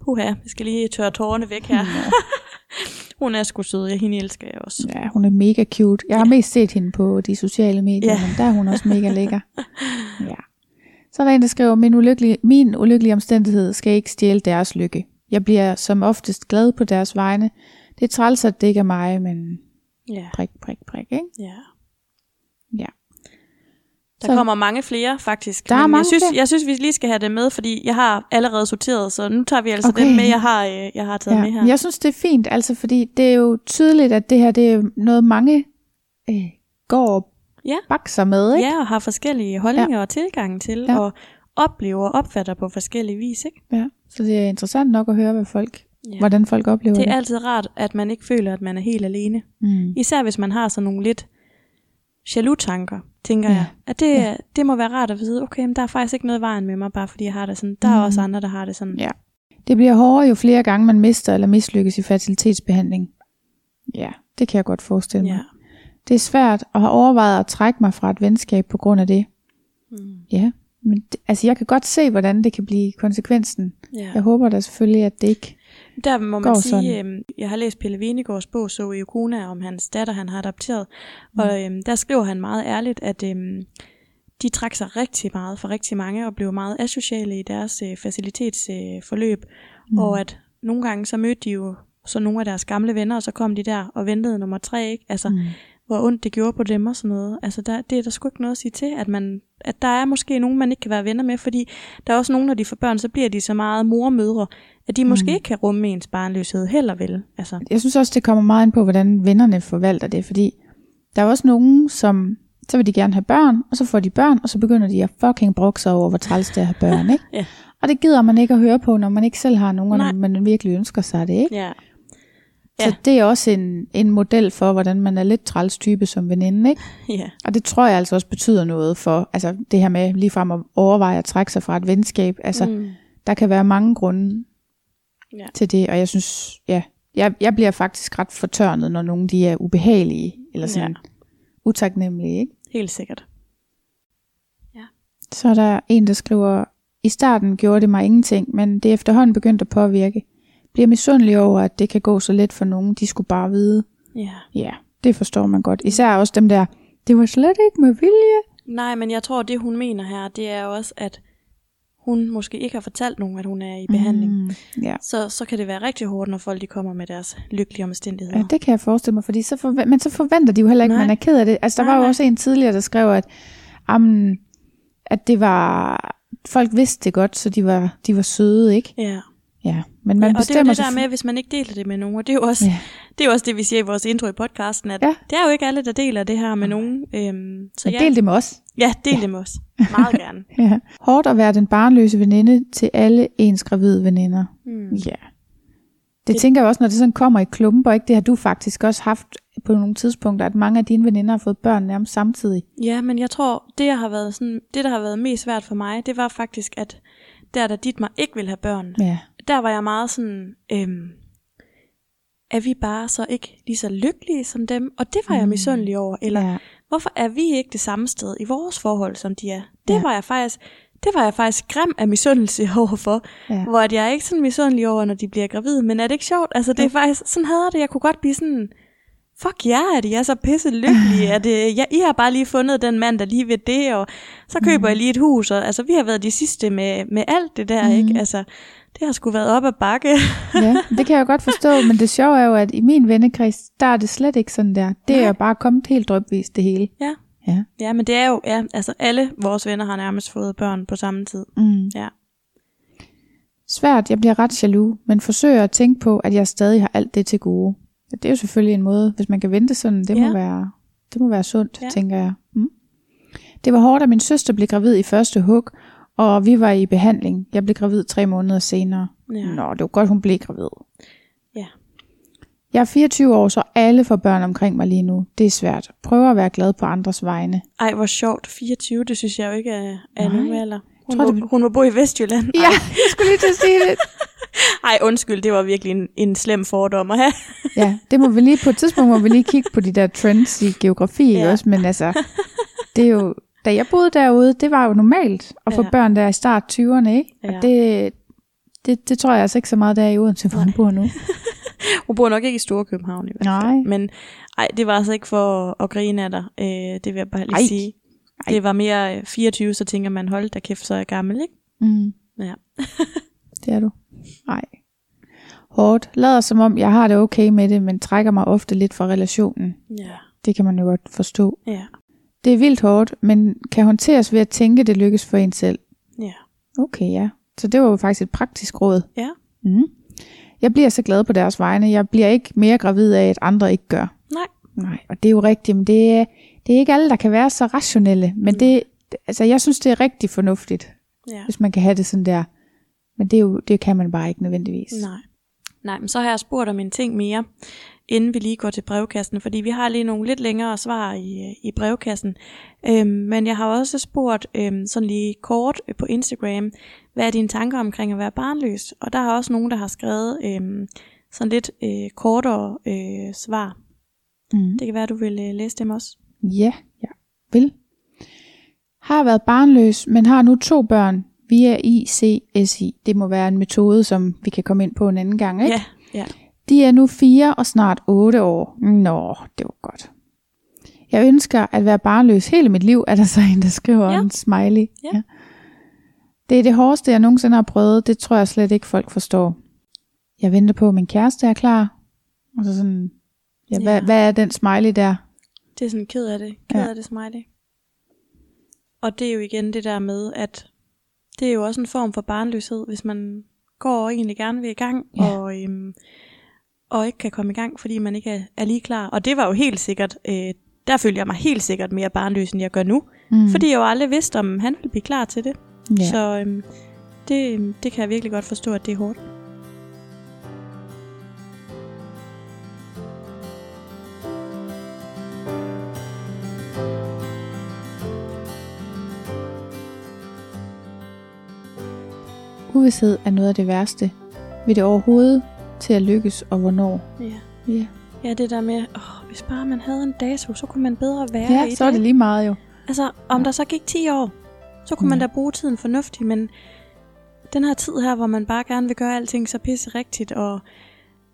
B: Puha, jeg skal lige tørre tårerne væk her. Hun er sgu sød, jeg hende elsker jeg også.
A: Ja, hun er mega cute. Jeg har mest set hende på de sociale medier,
B: Ja.
A: men der er hun også mega lækker. Ja. Så er der en, der skriver, min ulykkelige, min ulykkelige omstændighed skal ikke stjæle deres lykke. Jeg bliver som oftest glad på deres vegne. Det er træls, at det ikke er mig, men
B: Ja,
A: prik, prik, prik, ikke?
B: ja. Der
A: Så-
B: kommer mange flere, faktisk.
A: Der er mange
B: jeg synes,
A: flere.
B: jeg synes, vi lige skal have det med, fordi jeg har allerede sorteret, så nu tager vi altså
A: Okay.
B: dem med, jeg har, øh, jeg har taget
A: Ja.
B: med her.
A: Jeg synes, det er fint, altså, fordi det er jo tydeligt, at det her det er noget, mange øh, går og
B: Ja.
A: bakser med. Ikke?
B: Ja, og har forskellige holdninger ja. og tilgange til,
A: Ja.
B: ja. og oplever og opfatter på forskellige vis. Ikke?
A: Ja. Så det er interessant nok at høre, hvad folk,
B: Ja.
A: hvordan folk oplever
B: Det
A: det.
B: er altid rart, at man ikke føler, at man er helt alene.
A: Mm.
B: Især hvis man har sådan nogle lidt jaloux-tanker, tænker
A: Ja.
B: jeg. At det,
A: ja.
B: det må være rart at vide, okay, men der er faktisk ikke noget i vejen med mig, bare fordi jeg har det sådan. Der
A: Mm.
B: er også andre, der har det sådan.
A: Ja. Det bliver hårdere, jo flere gange man mister eller mislykkes i fertilitetsbehandling. Ja, det kan jeg godt forestille mig.
B: ja.
A: Det er svært at have overvejet at trække mig fra et venskab på grund af det.
B: Mm.
A: Ja, men det, altså jeg kan godt se, hvordan det kan blive konsekvensen.
B: ja.
A: Jeg håber da selvfølgelig, at det ikke...
B: Der må
A: går
B: man sige,
A: sådan.
B: øhm, jeg har læst Pelle Venegårds bog, Så i Ukuna, om hans datter, han har adopteret. Mm. Og øhm, der skriver han meget ærligt, at øhm, de trak sig rigtig meget for rigtig mange, og blev meget asociale i deres øh, facilitetsforløb. Øh.
A: Mm.
B: Og at nogle gange så mødte de jo så nogle af deres gamle venner, og så kom de der og ventede nummer tre, ikke? Altså,
A: Mm.
B: Hvor ondt det gjorde på dem og sådan noget. Altså, der, det er der sgu ikke noget at sige til, at, man, at der er måske nogen, man ikke kan være venner med, fordi der er også nogen, når de får børn, så bliver de så meget mor og mødre, at de måske
A: Mm.
B: ikke kan rumme ens barnløshed heller vel. Altså,
A: Jeg synes også, det kommer meget ind på, hvordan vennerne forvalter det, fordi der er også nogen, som så vil de gerne have børn, og så får de børn, og så begynder de at fucking brokke sig over, hvor træls det er at have børn, ikke?
B: Ja.
A: Og det gider man ikke at høre på, når man ikke selv har nogen, og når man virkelig ønsker sig det, ikke?
B: ja.
A: Så
B: Ja.
A: det er også en, en model for, hvordan man er lidt træls type som veninde, ikke?
B: ja.
A: Og det tror jeg altså også betyder noget for, altså det her med ligefrem at overveje at trække sig fra et venskab. Altså, mm. der kan være mange grunde
B: Ja.
A: til det, og jeg synes, ja, jeg, jeg bliver faktisk ret fortørnet, når nogen de er ubehagelige, eller sådan ja. utaknemmelige, ikke?
B: Helt sikkert.
A: Så er der en, der skriver, i starten gjorde det mig ingenting, men det er efterhånden begyndt at påvirke. Bliver misundelig over, at det kan gå så let for nogen, de skulle bare vide.
B: Ja.
A: Ja, det forstår man godt. Især også dem der, det var slet ikke med vilje.
B: Nej, men jeg tror, det hun mener her, det er også, at hun måske ikke har fortalt nogen, at hun er i behandling. Mm.
A: Ja.
B: Så, så kan det være rigtig hårdt, når folk de kommer med deres lykkelige omstændigheder.
A: ja, det kan jeg forestille mig, fordi så forve- men så forventer de jo heller ikke, at man er ked af det. Altså, der
B: Nej,
A: var jo
B: nej.
A: også en tidligere, der skrev, at, amen, at det var, folk vidste det godt, så de var, de var søde, ikke?
B: Ja.
A: Ja, men man
B: ja, og det er
A: bestemmer
B: det der med, hvis man ikke deler det med nogen, og det er jo også,
A: Ja.
B: det, er jo også det, vi siger i vores intro i podcasten, at
A: Ja.
B: det er jo ikke alle, der deler det her med nogen. Øhm, så ja,
A: del det med os.
B: ja, del
A: Ja.
B: det med os. Meget gerne.
A: Ja. Hårdt at være den barnløse veninde til alle ens gravide veninder.
B: Mm.
A: Ja. Det,
B: Det-
A: tænker jeg også, når det sådan kommer i klumper, ikke? Det har du faktisk også haft på nogle tidspunkter, at mange af dine veninder har fået børn nærmest samtidig.
B: Ja, men jeg tror, det, jeg har været sådan, det, der har været mest svært for mig, det var faktisk, at der, da dit mig ikke ville have børn,
A: Ja.
B: Der var jeg meget sådan, øhm, er vi bare så ikke lige så lykkelige som dem? Og det var jeg
A: Mm.
B: misundelig over. Eller
A: ja.
B: hvorfor er vi ikke det samme sted i vores forhold, som de er? Det
A: Ja.
B: var jeg faktisk, det var jeg faktisk grim af misundelse overfor.
A: Ja.
B: Hvor at jeg er ikke sådan misundelig over, når de bliver gravide. Men er det ikke sjovt? Altså det er faktisk, sådan havde jeg det. Jeg kunne godt blive sådan, fuck jer, yeah, at I er så pisse lykkelige. At, øh, ja, I har bare lige fundet den mand, der lige ved det, og så køber
A: Mhm.
B: jeg lige et hus. Og, altså vi har været de sidste med, med alt det der,
A: Mhm.
B: ikke? Altså det har sgu været op ad bakke.
A: ja, det kan jeg godt forstå, men det sjove er jo, at i min vennekreds, der er det slet ikke sådan der. Det er
B: Nej.
A: jo bare kommet helt drøbvist det hele.
B: ja.
A: Ja.
B: Ja, men det er jo, ja, altså alle vores venner har nærmest fået børn på samme tid.
A: Mm.
B: Ja.
A: Svært, jeg bliver ret jaloux, men forsøger at tænke på, at jeg stadig har alt det til gode. Ja, det er jo selvfølgelig en måde, hvis man kan vente sådan, det, må,
B: Ja.
A: være, det må være sundt,
B: Ja.
A: tænker jeg. Mm. Det var hårdt, at min søster blev gravid i første hug, og vi var i behandling. Jeg blev gravid tre måneder senere.
B: Ja.
A: Nå, det var godt, hun blev gravid.
B: Ja.
A: Jeg er 24 år, så alle får børn omkring mig lige nu. Det er svært. Prøver at være glad på andres vegne.
B: Ej, hvor sjovt. 24, det synes jeg jo ikke er, er nogen alder. Hun,
A: Tror
B: må,
A: du-
B: hun må bo i Vestjylland.
A: Ja, jeg skulle lige til at sige det.
B: Ej, undskyld, det var virkelig en, en slem fordom at have.
A: Ja, det må vi lige på et tidspunkt må vi lige kigge på de der trends i geografi ja. Også, men altså, det er jo, da jeg boede derude, det var jo normalt at få
B: Ja.
A: børn der i start 20'erne, ikke?
B: Ja.
A: Og det, det, det tror jeg altså ikke så meget der i Odense, hvor han bor nu.
B: Hun bor nok ikke i Storkøbenhavn i hvert fald.
A: Nej.
B: Men ej, det var altså ikke for at grine af dig. Øh, det vil jeg bare lige
A: Ej.
B: sige.
A: Ej.
B: Det var mere øh, 24, så tænker man, hold da kæft, så er jeg gammel, ikke?
A: Mm,
B: Ja.
A: det er du. Nej. Hårdt. Lader som om, jeg har det okay med det, men trækker mig ofte lidt fra relationen.
B: Ja.
A: Det kan man jo godt forstå.
B: Ja.
A: det er vildt hårdt, men kan håndteres ved at tænke, det lykkes for en selv.
B: Ja.
A: Okay, ja. Så det var jo faktisk et praktisk råd.
B: Ja.
A: Mm. Jeg bliver så glad på deres vegne. Jeg bliver ikke mere gravid af, at andre ikke gør.
B: Nej.
A: Nej, og det er jo rigtigt, men det er, det er ikke alle, der kan være så rationelle. Men det, altså, jeg synes, det er rigtig fornuftigt,
B: Ja.
A: hvis man kan have det sådan der. Men det, er jo, det kan man bare ikke nødvendigvis.
B: Nej. Nej, men så har jeg spurgt om en ting mere, inden vi lige går til brevkassen, fordi vi har lige nogle lidt længere svar i, i brevkassen. Øhm, men jeg har også spurgt øhm, sådan lige kort øh, på Instagram, hvad er dine tanker omkring at være barnløs? Og der er også nogen, der har skrevet øhm, sådan lidt øh, kortere øh, svar.
A: Mm.
B: Det kan være, du vil øh, læse dem også.
A: Ja, jeg vil. Har været barnløs, men har nu to børn via ICSI. Det må være en metode, som vi kan komme ind på en anden gang, ikke?
B: Ja, ja.
A: De er nu fire og snart otte år. Nå, det var godt. Jeg ønsker at være barnløs hele mit liv, er der så en, der skriver
B: Ja.
A: en smiley.
B: Ja.
A: Det er det hårdeste, jeg nogensinde har prøvet. Det tror jeg slet ikke, folk forstår. Jeg venter på, at min kæreste er klar. Og så sådan, ja, hvad,
B: Ja.
A: hvad er den smiley der?
B: Det er sådan ked af det. Ked
A: Ja.
B: af det smiley. Og det er jo igen det der med, at det er jo også en form for barnløshed, hvis man går og egentlig gerne vil i gang,
A: Ja.
B: og, øhm, og ikke kan komme i gang, fordi man ikke er, er lige klar. Og det var jo helt sikkert, øh, der følte jeg mig helt sikkert mere barnløs, end jeg gør nu.
A: Mm.
B: Fordi jeg jo aldrig vidste, om han ville blive klar til det.
A: ja.
B: Så øhm, det, det kan jeg virkelig godt forstå, at det er hårdt.
A: Uvidshed er noget af det værste. Vil det overhovedet til at lykkes, og hvornår?
B: Ja.
A: Ja,
B: Ja, det der med, åh, hvis bare man havde en dato, så kunne man bedre være
A: ja
B: i
A: så er det lige meget jo.
B: Altså, om
A: Ja.
B: der så gik 10 år, så kunne man
A: Ja.
B: da bruge tiden fornuftigt, men den her tid her, hvor man bare gerne vil gøre alting så pisse rigtigt, og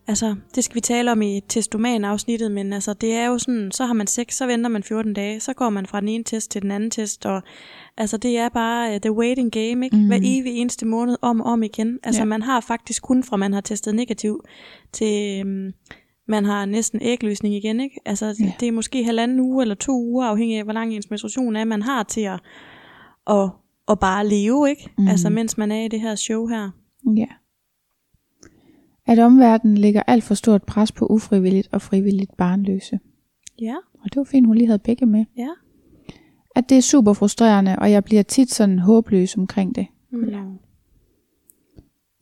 B: altså, det skal vi tale om i testoman-afsnittet, men altså, det er jo sådan, så har man sex, så venter man 14 dage, så går man fra den ene test til den anden test, og altså, det er bare uh, the waiting game, ikke?
A: Mhm.
B: Mm. Hver evig eneste måned, om og om igen. Altså,
A: Ja.
B: man har faktisk kun fra man har testet negativ, til um, man har næsten ægløsning igen, ikke? Altså,
A: Ja.
B: det er måske halvanden uge eller to uger, afhængig af, hvor lang ens menstruation er, man har til at, at, at bare leve, ikke?
A: Mhm.
B: Mm. Altså, mens man er i det her show her.
A: Ja. At omverdenen lægger alt for stort pres på ufrivilligt og frivilligt barnløse.
B: Ja,
A: Og det var fint, hun lige havde begge med.
B: ja.
A: At det er super frustrerende, og jeg bliver tit sådan håbløs omkring det.
B: Mm.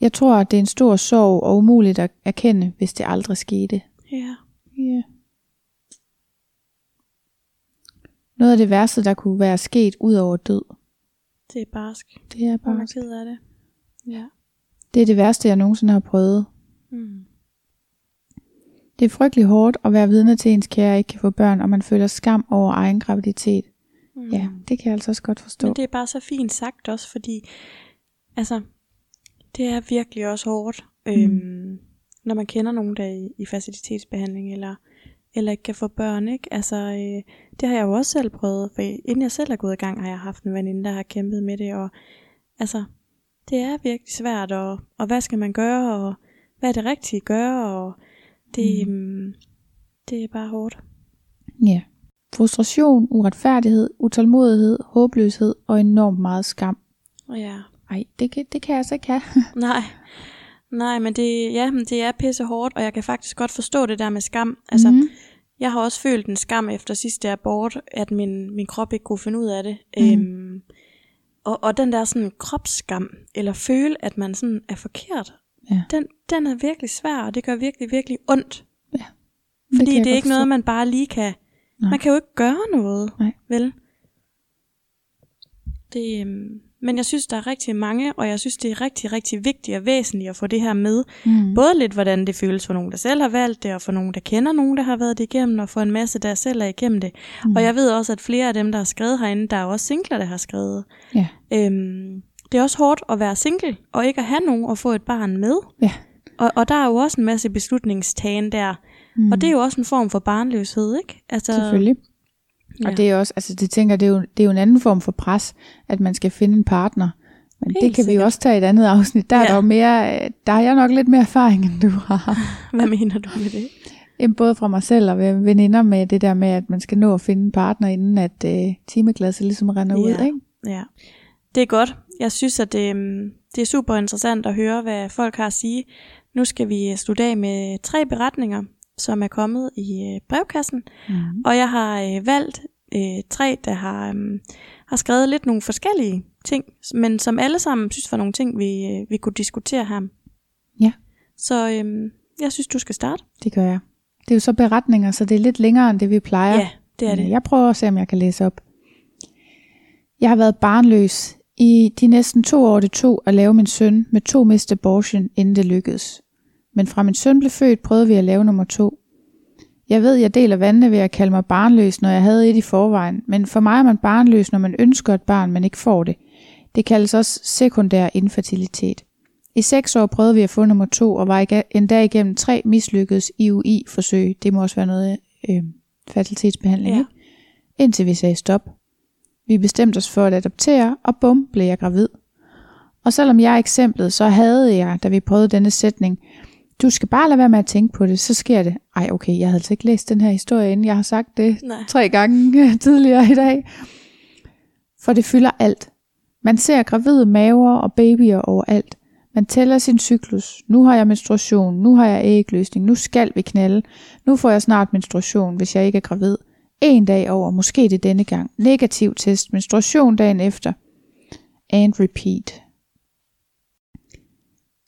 A: Jeg tror, at det er en stor sorg og umuligt at erkende, hvis det aldrig skete.
B: Ja.
A: Ja. Noget af det værste, der kunne være sket ud over død.
B: Det er barsk.
A: Det er
B: Bare
A: bare
B: ked af det. Ja.
A: det er det værste, jeg nogensinde har prøvet.
B: Mm.
A: Det er frygtelig hårdt at være vidne til, at ens kære ikke kan få børn, og man føler skam over egen graviditet.
B: Mm.
A: Ja, det kan jeg altså også godt forstå.
B: Men det er bare så fint sagt også, fordi altså, det er virkelig også hårdt, mm. øhm, når man kender nogen, der er i, i facilitetsbehandling, eller, eller ikke kan få børn, ikke? Altså, øh, det har jeg jo også selv prøvet, for inden jeg selv er gået i gang, har jeg haft en veninde, der har kæmpet med det, og altså, det er virkelig svært, og, og hvad skal man gøre, og hvad er det rigtige at gøre, og det, mm. øhm, det er bare hårdt.
A: Ja. Frustration, uretfærdighed, utålmodighed, håbløshed og enormt meget skam.
B: Ja,
A: Ej, det kan, det kan jeg altså ikke have.
B: Nej, nej, men det, ja, men det er pisse hårdt, og jeg kan faktisk godt forstå det der med skam. Altså, mm.
A: Mhm.
B: jeg har også følt en skam efter sidste abort, at min, min krop ikke kunne finde ud af det.
A: Mm.
B: Øhm, og, og den der sådan kropsskam, eller føle, at man sådan er forkert,
A: Ja.
B: den, den er virkelig svær, og det gør virkelig, virkelig ondt.
A: Ja,
B: Fordi
A: kan jeg
B: det, er ikke noget,
A: forstå.
B: man bare lige kan...
A: Nej.
B: Man kan jo ikke gøre noget,
A: Nej.
B: vel? Det, øhm, men jeg synes, der er rigtig mange, og jeg synes, det er rigtig, rigtig vigtigt og væsentligt at få det her med.
A: Mm.
B: Både lidt, hvordan det føles for nogen, der selv har valgt det, og for nogen, der kender nogen, der har været det igennem, og for en masse, der selv er igennem det.
A: Mm.
B: Mm. Og jeg ved også, at flere af dem, der har skrevet herinde, der er også singler, der har skrevet.
A: Ja.
B: Øhm, det er også hårdt at være single, og ikke at have nogen og få et barn med.
A: Ja.
B: Og, og der er jo også en masse beslutningstagen der.
A: Mm.
B: Mm. Og det er jo også en form for barnløshed, ikke? Altså,
A: Selvfølgelig. Ja. Og det er også, altså det tænker, det er, jo, det er jo en anden form for pres, at man skal finde en partner. Men
B: Helt
A: det kan vi jo
B: sikkert.
A: også tage i et andet afsnit. Der, ja. er der, jo mere, øh, der har jeg nok lidt mere erfaring, end du har.
B: Hvad mener du med det?
A: Jamen, både fra mig selv og veninder med det der med, at man skal nå at finde en partner, inden at øh, timeglasset ligesom render
B: Ja.
A: ud. Ikke?
B: Ja, det er godt. Jeg synes, at det, øhm, det er super interessant at høre, hvad folk har at sige. Nu skal vi slutte af med tre beretninger, som er kommet i øh, brevkassen.
A: Mm.
B: Og jeg har øh, valgt øh, tre, der har, øh, har skrevet lidt nogle forskellige ting, men som alle sammen synes var nogle ting, vi, øh, vi kunne diskutere her.
A: Ja.
B: Så øh, jeg synes, du skal starte.
A: Det gør jeg. Det er jo så beretninger, så det er lidt længere end det, vi plejer.
B: Ja, det er det.
A: Jeg prøver at se, om jeg kan læse op. Jeg har været barnløs i de næsten to år, det tog at lave min søn med to mist abortion, inden det lykkedes. Men fra min søn blev født, prøvede vi at lave nummer to. Jeg ved, jeg deler vandene ved at kalde mig barnløs, når jeg havde et i forvejen, men for mig er man barnløs, når man ønsker et barn, men ikke får det. Det kaldes også sekundær infertilitet. I seks år prøvede vi at få nummer to, og var endda igennem tre mislykkedes IUI-forsøg. Det må også være noget øh, fertilitetsbehandling,
B: Ja.
A: ikke? Indtil vi sagde stop. Vi bestemte os for at adoptere, og bum, blev jeg gravid. Og selvom jeg er eksemplet, så havde jeg, da vi prøvede denne sætning, du skal bare lade være med at tænke på det, så sker det. Ej, okay, jeg havde altså ikke læst den her historie inden. Jeg har sagt det
B: Nej.
A: tre gange tidligere i dag. For det fylder alt. Man ser gravide maver og babyer overalt. Man tæller sin cyklus. Nu har jeg menstruation. Nu har jeg ægløsning. Nu skal vi knalde. Nu får jeg snart menstruation, hvis jeg ikke er gravid. En dag over, måske det denne gang. Negativ test. Menstruation dagen efter. And repeat.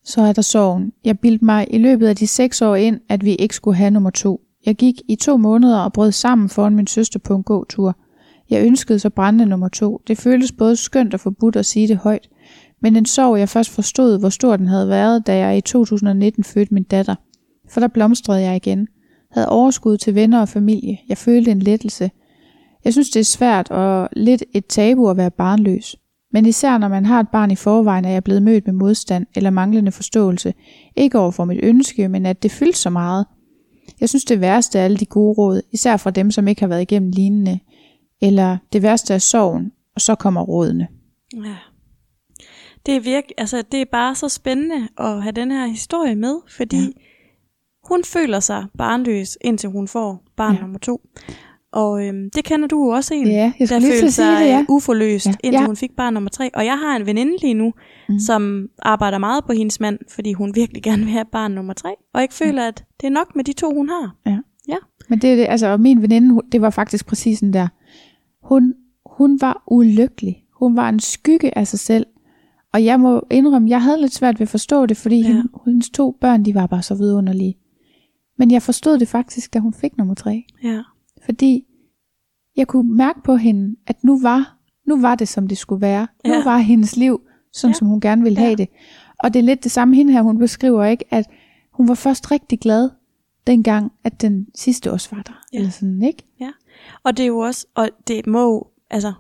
A: Så er der sorgen. Jeg bildte mig i løbet af de seks år ind, at vi ikke skulle have nummer to. Jeg gik i to måneder og brød sammen foran min søster på en gåtur. Jeg ønskede så brændende nummer to. Det føltes både skønt og forbudt at sige det højt. Men en sorg, jeg først forstod, hvor stor den havde været, da jeg i 2019 fødte min datter. For der blomstrede jeg igen. Havde overskud til venner og familie. Jeg følte en lettelse. Jeg synes, det er svært og lidt et tabu at være barnløs. Men især når man har et barn i forvejen, er jeg blevet mødt med modstand eller manglende forståelse. Ikke over for mit ønske, men at det fyldte så meget. Jeg synes det værste er alle de gode råd, især fra dem, som ikke har været igennem lignende. Eller det værste er sorgen, og så kommer rådene.
B: Ja. Det er virk, altså det er bare så spændende at have den her historie med, fordi
A: Ja.
B: hun føler sig barnløs, indtil hun får barn
A: ja.
B: nummer to. Og øhm, det kender du jo også en,
A: Ja, jeg
B: der følte sig
A: det, ja.
B: øh, uforløst,
A: Ja.
B: ja. indtil
A: Ja.
B: hun fik barn nummer tre. Og jeg har en veninde lige nu,
A: Mm.
B: mm. som arbejder meget på hendes mand, fordi hun virkelig gerne vil have barn nummer tre, og ikke føler, at det er nok med de to, hun har.
A: Men det er det, altså og min veninde, det var faktisk præcis sådan der. Hun, hun var ulykkelig. Hun var en skygge af sig selv. Og jeg må indrømme, jeg havde lidt svært ved at forstå det, fordi ja.
B: Ja.
A: hende, hendes to børn, de var bare så vidunderlige. Men jeg forstod det faktisk, da hun fik nummer tre.
B: Ja.
A: Fordi jeg kunne mærke på hende, at nu var, nu var det, som det skulle være. Nu
B: Ja.
A: var hendes liv, sådan
B: Ja.
A: som hun gerne ville
B: Ja.
A: have det. Og det er lidt det samme hende her, hun beskriver, ikke? At hun var først rigtig glad, dengang, at den sidste også var der.
B: Ja.
A: Eller sådan, ikke?
B: Og det er jo også, og det må altså,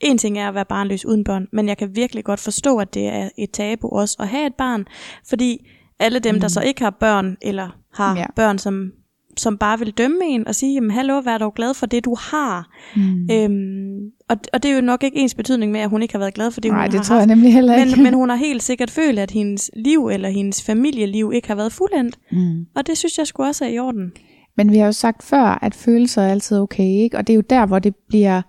B: en ting er at være barnløs uden børn, men jeg kan virkelig godt forstå, at det er et tabu også at have et barn, fordi alle dem, mm. der så ikke har børn, eller har
A: Ja.
B: ja. børn, som, som bare vil dømme en og sige, jamen hallo, vær dog glad for det, du har.
A: Mm.
B: Øhm, og, og det er jo nok ikke ens betydning med, at hun ikke har været glad for det,
A: Nej,
B: hun
A: det
B: har
A: tror jeg
B: haft.
A: nemlig heller ikke.
B: Men, men hun har helt sikkert følt, at hendes liv eller hendes familieliv ikke har været fuldendt.
A: mm.
B: Og det synes jeg skulle også er i orden.
A: Men vi har jo sagt før, at følelser er altid okay, ikke? Og det er jo der, hvor det bliver,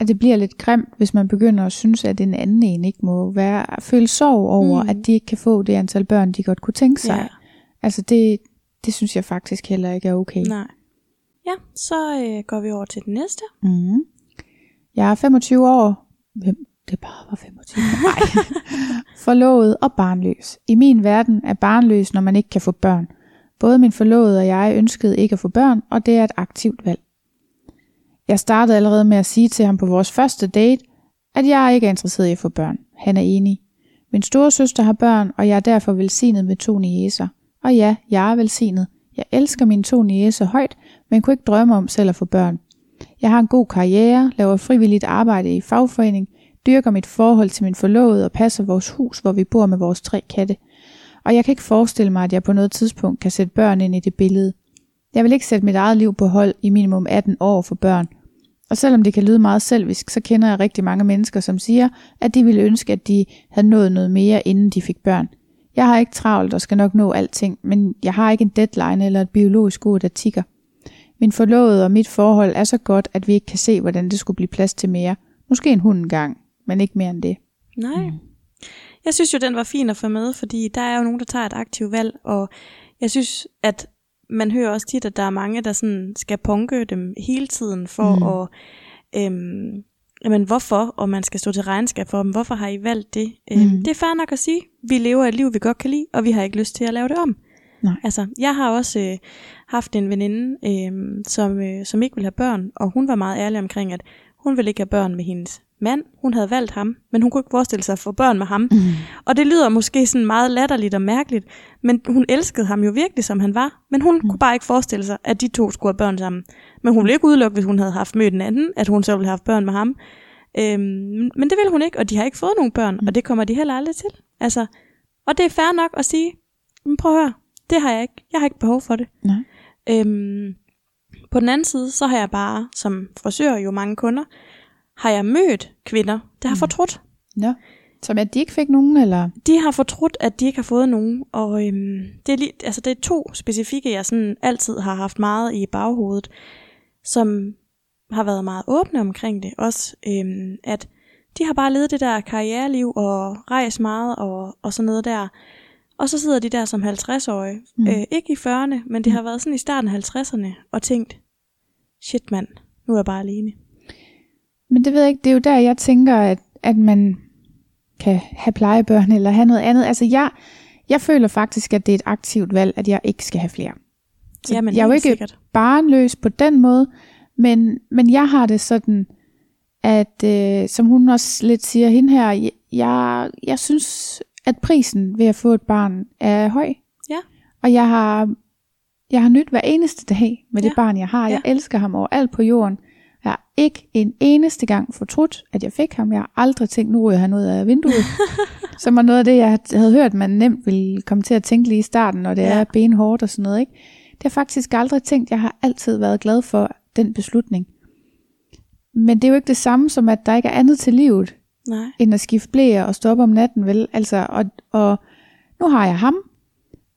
A: at det bliver lidt grimt, hvis man begynder at synes, at en anden en ikke må være, føle sorg over. Mm. at de ikke kan få det antal børn, de godt kunne tænke sig.
B: Ja.
A: Altså det, det synes jeg faktisk heller ikke er okay.
B: Nej. Ja, så øh, går vi over til den næste.
A: Mm. Jeg er 25 år. Hvem det bare var 25 år? Nej. Forlovet og barnløs. I min verden er barnløs, når man ikke kan få børn. Både min forlovede og jeg ønskede ikke at få børn, og det er et aktivt valg. Jeg startede allerede med at sige til ham på vores første date, at jeg ikke er interesseret i at få børn. Han er enig. Min store søster har børn, og jeg er derfor velsignet med to niæser. Og ja, jeg er velsignet. Jeg elsker mine to niæser højt, men kunne ikke drømme om selv at få børn. Jeg har en god karriere, laver frivilligt arbejde i fagforening, dyrker mit forhold til min forlovede og passer vores hus, hvor vi bor med vores tre katte. Og jeg kan ikke forestille mig, at jeg på noget tidspunkt kan sætte børn ind i det billede. Jeg vil ikke sætte mit eget liv på hold i minimum 18 år for børn. Og selvom det kan lyde meget selvisk, så kender jeg rigtig mange mennesker, som siger, at de ville ønske, at de havde nået noget mere, inden de fik børn. Jeg har ikke travlt og skal nok nå alting, men jeg har ikke en deadline eller et biologisk ur, der tigger. Min forlovede og mit forhold er så godt, at vi ikke kan se, hvordan det skulle blive plads til mere. Måske en hund engang, men ikke mere end det.
B: Nej. Mm. Jeg synes jo, den var fin at få med, fordi der er jo nogen, der tager et aktivt valg, og jeg synes, at man hører også tit, at der er mange, der sådan skal punke dem hele tiden for mm. at... Øhm, jamen hvorfor, og man skal stå til regnskab for dem, hvorfor har I valgt det? Øhm, mm. Det er fair nok at sige, vi lever et liv, vi godt kan lide, og vi har ikke lyst til at lave det om.
A: Nej.
B: Altså, jeg har også øh, haft en veninde, øh, som, øh, som ikke ville have børn, og hun var meget ærlig omkring, at hun ville ikke have børn med hendes mand. Hun havde valgt ham, men hun kunne ikke forestille sig at få børn med ham. Mm. Og det lyder måske sådan meget latterligt og mærkeligt, men hun elskede ham jo virkelig, som han var. Men hun mm. kunne bare ikke forestille sig, at de to skulle have børn sammen. Men hun ville ikke udelukke, hvis hun havde haft mødt en anden, at hun så ville have haft børn med ham. Øhm, men det vil hun ikke, og de har ikke fået nogen børn, mm. og det kommer de heller aldrig til. Altså, og det er fair nok at sige, men prøv at høre, det har jeg ikke. Jeg har ikke behov for det.
A: Nej.
B: Øhm, på den anden side, så har jeg bare, som frisør jo mange kunder, har jeg mødt kvinder, der har mm. fortrudt.
A: Ja. Som at de ikke fik nogen, eller?
B: De har fortrudt, at de ikke har fået nogen, og øhm, det, er lige, altså det er to specifikke, jeg sådan altid har haft meget i baghovedet, som har været meget åbne omkring det. Også øhm, at de har bare levet det der karriereliv og rejst meget og, og sådan noget der. Og så sidder de der som 50-årige, mm. øh, ikke i 40'erne, men det mm. har været sådan i starten af 50'erne, og tænkt, shit mand, nu er jeg bare alene.
A: Men det ved jeg ikke, det er jo der, jeg tænker, at, at man kan have plejebørn eller have noget andet. Altså jeg, jeg føler faktisk, at det er et aktivt valg, at jeg ikke skal have flere.
B: Så Jamen,
A: jeg er jo ikke
B: sikkert.
A: barnløs på den måde, men, men jeg har det sådan, at øh, som hun også lidt siger, hende her, jeg, jeg synes, at prisen ved at få et barn er høj.
B: Ja.
A: Og jeg har, jeg har nyt hver eneste dag med det
B: Ja.
A: barn, jeg har. Jeg
B: Ja.
A: elsker ham overalt på jorden. Jeg har ikke en eneste gang fortrudt, at jeg fik ham. Jeg har aldrig tænkt, nu ryger han ud af vinduet. Som var noget af det, jeg havde hørt, man nemt ville komme til at tænke lige i starten, når det
B: Ja.
A: er benhårdt og sådan noget. Ikke? Det har jeg faktisk aldrig tænkt. Jeg har altid været glad for den beslutning. Men det er jo ikke det samme som, at der ikke er andet til livet,
B: Nej.
A: end at skifte blæer og stoppe om natten, vel? Altså, og, og nu har jeg ham,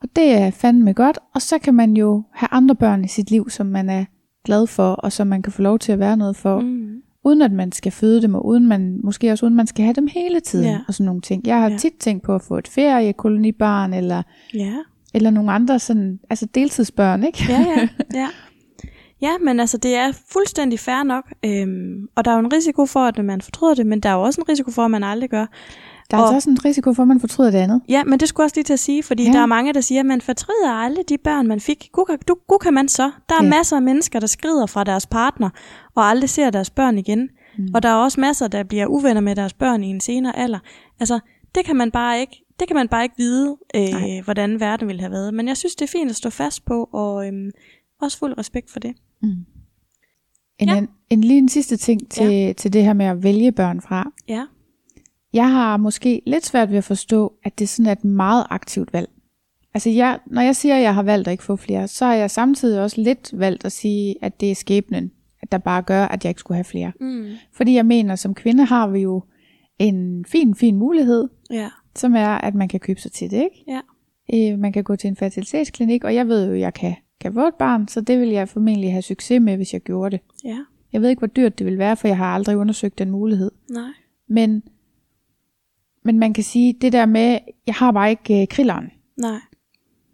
A: og det er fandme godt, og så kan man jo have andre børn i sit liv, som man er glad for, og som man kan få lov til at være noget for, mm. Uden at man skal føde dem, og uden man, måske også uden man skal have dem hele tiden,
B: Ja.
A: og sådan nogle ting. Jeg har
B: Ja.
A: tit tænkt på at få et feriekolonibarn, eller,
B: Ja.
A: eller nogle andre sådan, altså deltidsbørn, ikke?
B: Ja, ja, ja. Ja, men altså det er fuldstændig fair nok, øhm, og der er jo en risiko for, at man fortryder det, men der er jo også en risiko for, at man aldrig gør.
A: Der er
B: Og-
A: altså også en risiko for, at man fortryder det andet.
B: Ja, men det skulle også lige til at sige, fordi
A: Ja.
B: der er mange, der siger, at man fortryder aldrig de børn, man fik. Gud, du, gud kan man så. Der er
A: Ja.
B: masser af mennesker, der skrider fra deres partner, og aldrig ser deres børn igen. Mm. Og der er også masser, der bliver uvenner med deres børn i en senere alder. Altså, det kan man bare ikke, det kan man bare ikke vide,
A: Nej.
B: øh, hvordan verden ville have været. Men jeg synes, det er fint at stå fast på, og øhm, også fuld respekt for det.
A: En,
B: Ja.
A: ja. en, en lige en sidste ting til, ja. til det her med at vælge børn fra.
B: Ja,
A: Jeg har måske lidt svært ved at forstå, at det sådan er et meget aktivt valg. Altså jeg, når jeg siger, at jeg har valgt at ikke få flere, så har jeg samtidig også lidt valgt at sige, at det er skæbnen, at der bare gør, at jeg ikke skulle have flere.
B: mm.
A: Fordi jeg mener, som kvinde har vi jo en fin, fin mulighed,
B: ja,
A: som er, at man kan købe sig til det, ikke?
B: ja.
A: Øh, man kan gå til en fertilitetsklinik, og jeg ved jo, at jeg kan, kan få et barn, så det vil jeg formentlig have succes med, hvis jeg gjorde det.
B: Ja,
A: Jeg ved ikke, hvor dyrt det vil være, for jeg har aldrig undersøgt den mulighed.
B: nej.
A: Men, men man kan sige, det der med, jeg har bare ikke øh, krilleren.
B: Nej. Men,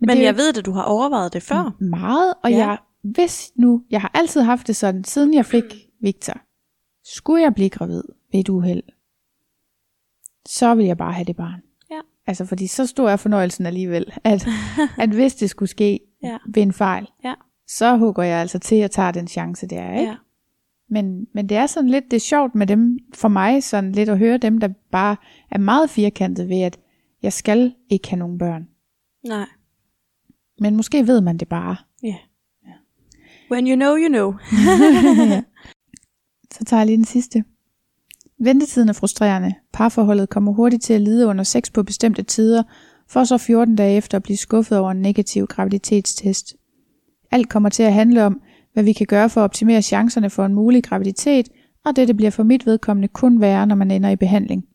A: det
B: Men
A: er
B: jeg ved, at du har overvejet det før.
A: meget, og
B: Ja.
A: jeg, hvis nu, jeg har altid haft det sådan, siden jeg fik Victor, skulle jeg blive gravid ved et uheld, så vil jeg bare have det barn.
B: Ja.
A: Altså, fordi så stor er fornøjelsen alligevel, at, at hvis det skulle ske
B: Ja.
A: ved en fejl,
B: Ja.
A: så hugger jeg altså til at tage den chance, det er, ikke?
B: Ja.
A: Men, men det er sådan lidt, det er sjovt med dem, for mig sådan lidt at høre dem, der bare er meget firkantet ved, at jeg skal ikke have nogen børn.
B: Nej.
A: Men måske ved man det bare.
B: Ja. When you know, you know.
A: Så tager jeg lige den sidste. Ventetiden er frustrerende. Parforholdet kommer hurtigt til at lide under sex på bestemte tider, for så 14 dage efter at blive skuffet over en negativ graviditetstest. Alt kommer til at handle om, hvad vi kan gøre for at optimere chancerne for en mulig graviditet, og dette bliver for mit vedkommende kun værre, når man ender i behandling.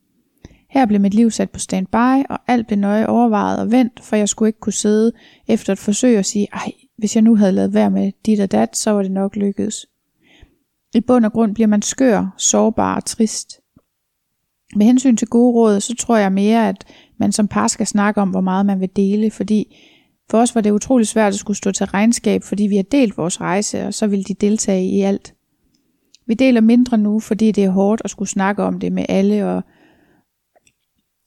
A: Her blev mit liv sat på standby, og alt blev nøje overvejet og vendt, for jeg skulle ikke kunne sidde efter et forsøg og sige, ej, hvis jeg nu havde lavet værd med dit og dat, så var det nok lykkedes. I bund og grund bliver man skør, sårbar og trist. Med hensyn til gode råd, så tror jeg mere, at man som par skal snakke om, hvor meget man vil dele, fordi for os var det utrolig svært at skulle stå til regnskab, fordi vi har delt vores rejse, og så ville de deltage i alt. Vi deler mindre nu, fordi det er hårdt at skulle snakke om det med alle, og,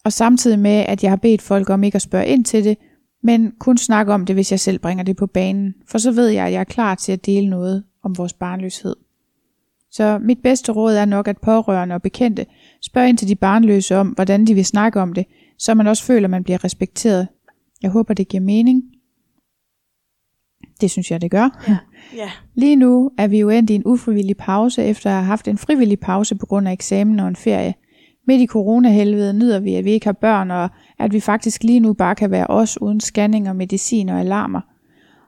A: og samtidig med, at jeg har bedt folk om ikke at spørge ind til det, men kun snakke om det, hvis jeg selv bringer det på banen, for så ved jeg, at jeg er klar til at dele noget om vores barnløshed. Så mit bedste råd er nok, at pårørende og bekendte spørger ind til de barnløse om, hvordan de vil snakke om det, så man også føler, at man bliver respekteret. Jeg håber, det giver mening. Det synes jeg, det gør.
B: Ja. ja.
A: Lige nu er vi jo endt i en ufrivillig pause, efter at have haft en frivillig pause på grund af eksamen og en ferie. Midt i coronahelvede nyder vi, at vi ikke har børn, og at vi faktisk lige nu bare kan være os uden scanning og medicin og alarmer.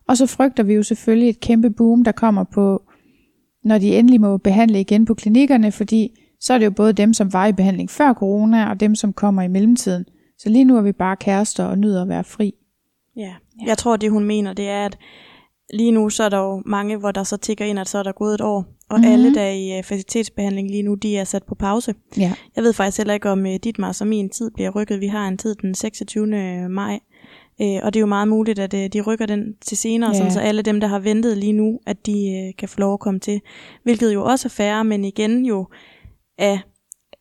A: Og så frygter vi jo selvfølgelig et kæmpe boom, der kommer på, når de endelig må behandle igen på klinikkerne, fordi så er det jo både dem, som var i behandling før corona, og dem, som kommer i mellemtiden. Så lige nu er vi bare kærester og nyder at være fri.
B: Ja, jeg tror det hun mener, det er, at lige nu så er der jo mange, hvor der så tigger ind, at så er der gået et år, og mm-hmm. alle, der er i uh, facilitetsbehandling lige nu, de er sat på pause.
A: Ja.
B: Jeg ved faktisk heller ikke, om uh, dit Mars og min tid bliver rykket. Vi har en tid den 26. maj, uh, og det er jo meget muligt, at uh, de rykker den til senere,
A: Ja.
B: sådan, så alle dem, der har ventet lige nu, at de uh, kan få lov at komme til. Hvilket jo også er færre, men igen jo er,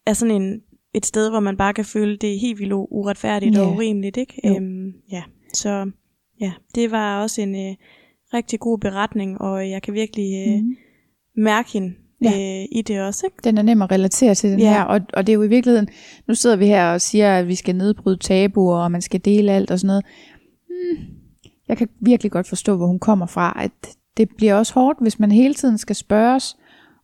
B: er sådan en, et sted, hvor man bare kan føle, det er helt vildt uretfærdigt
A: Ja.
B: og urimeligt. Ikke? Øhm, ja, så ja, det var også en uh, rigtig god beretning, og jeg kan virkelig uh,
A: Mhm.
B: mærke hende
A: Ja.
B: øh, i det også. Ikke?
A: Den er nem at relatere til den
B: Ja.
A: her, og, og det er jo i virkeligheden, nu sidder vi her og siger, at vi skal nedbryde tabuer, og man skal dele alt og sådan noget. Hmm. Jeg kan virkelig godt forstå, hvor hun kommer fra, at det bliver også hårdt, hvis man hele tiden skal spørges,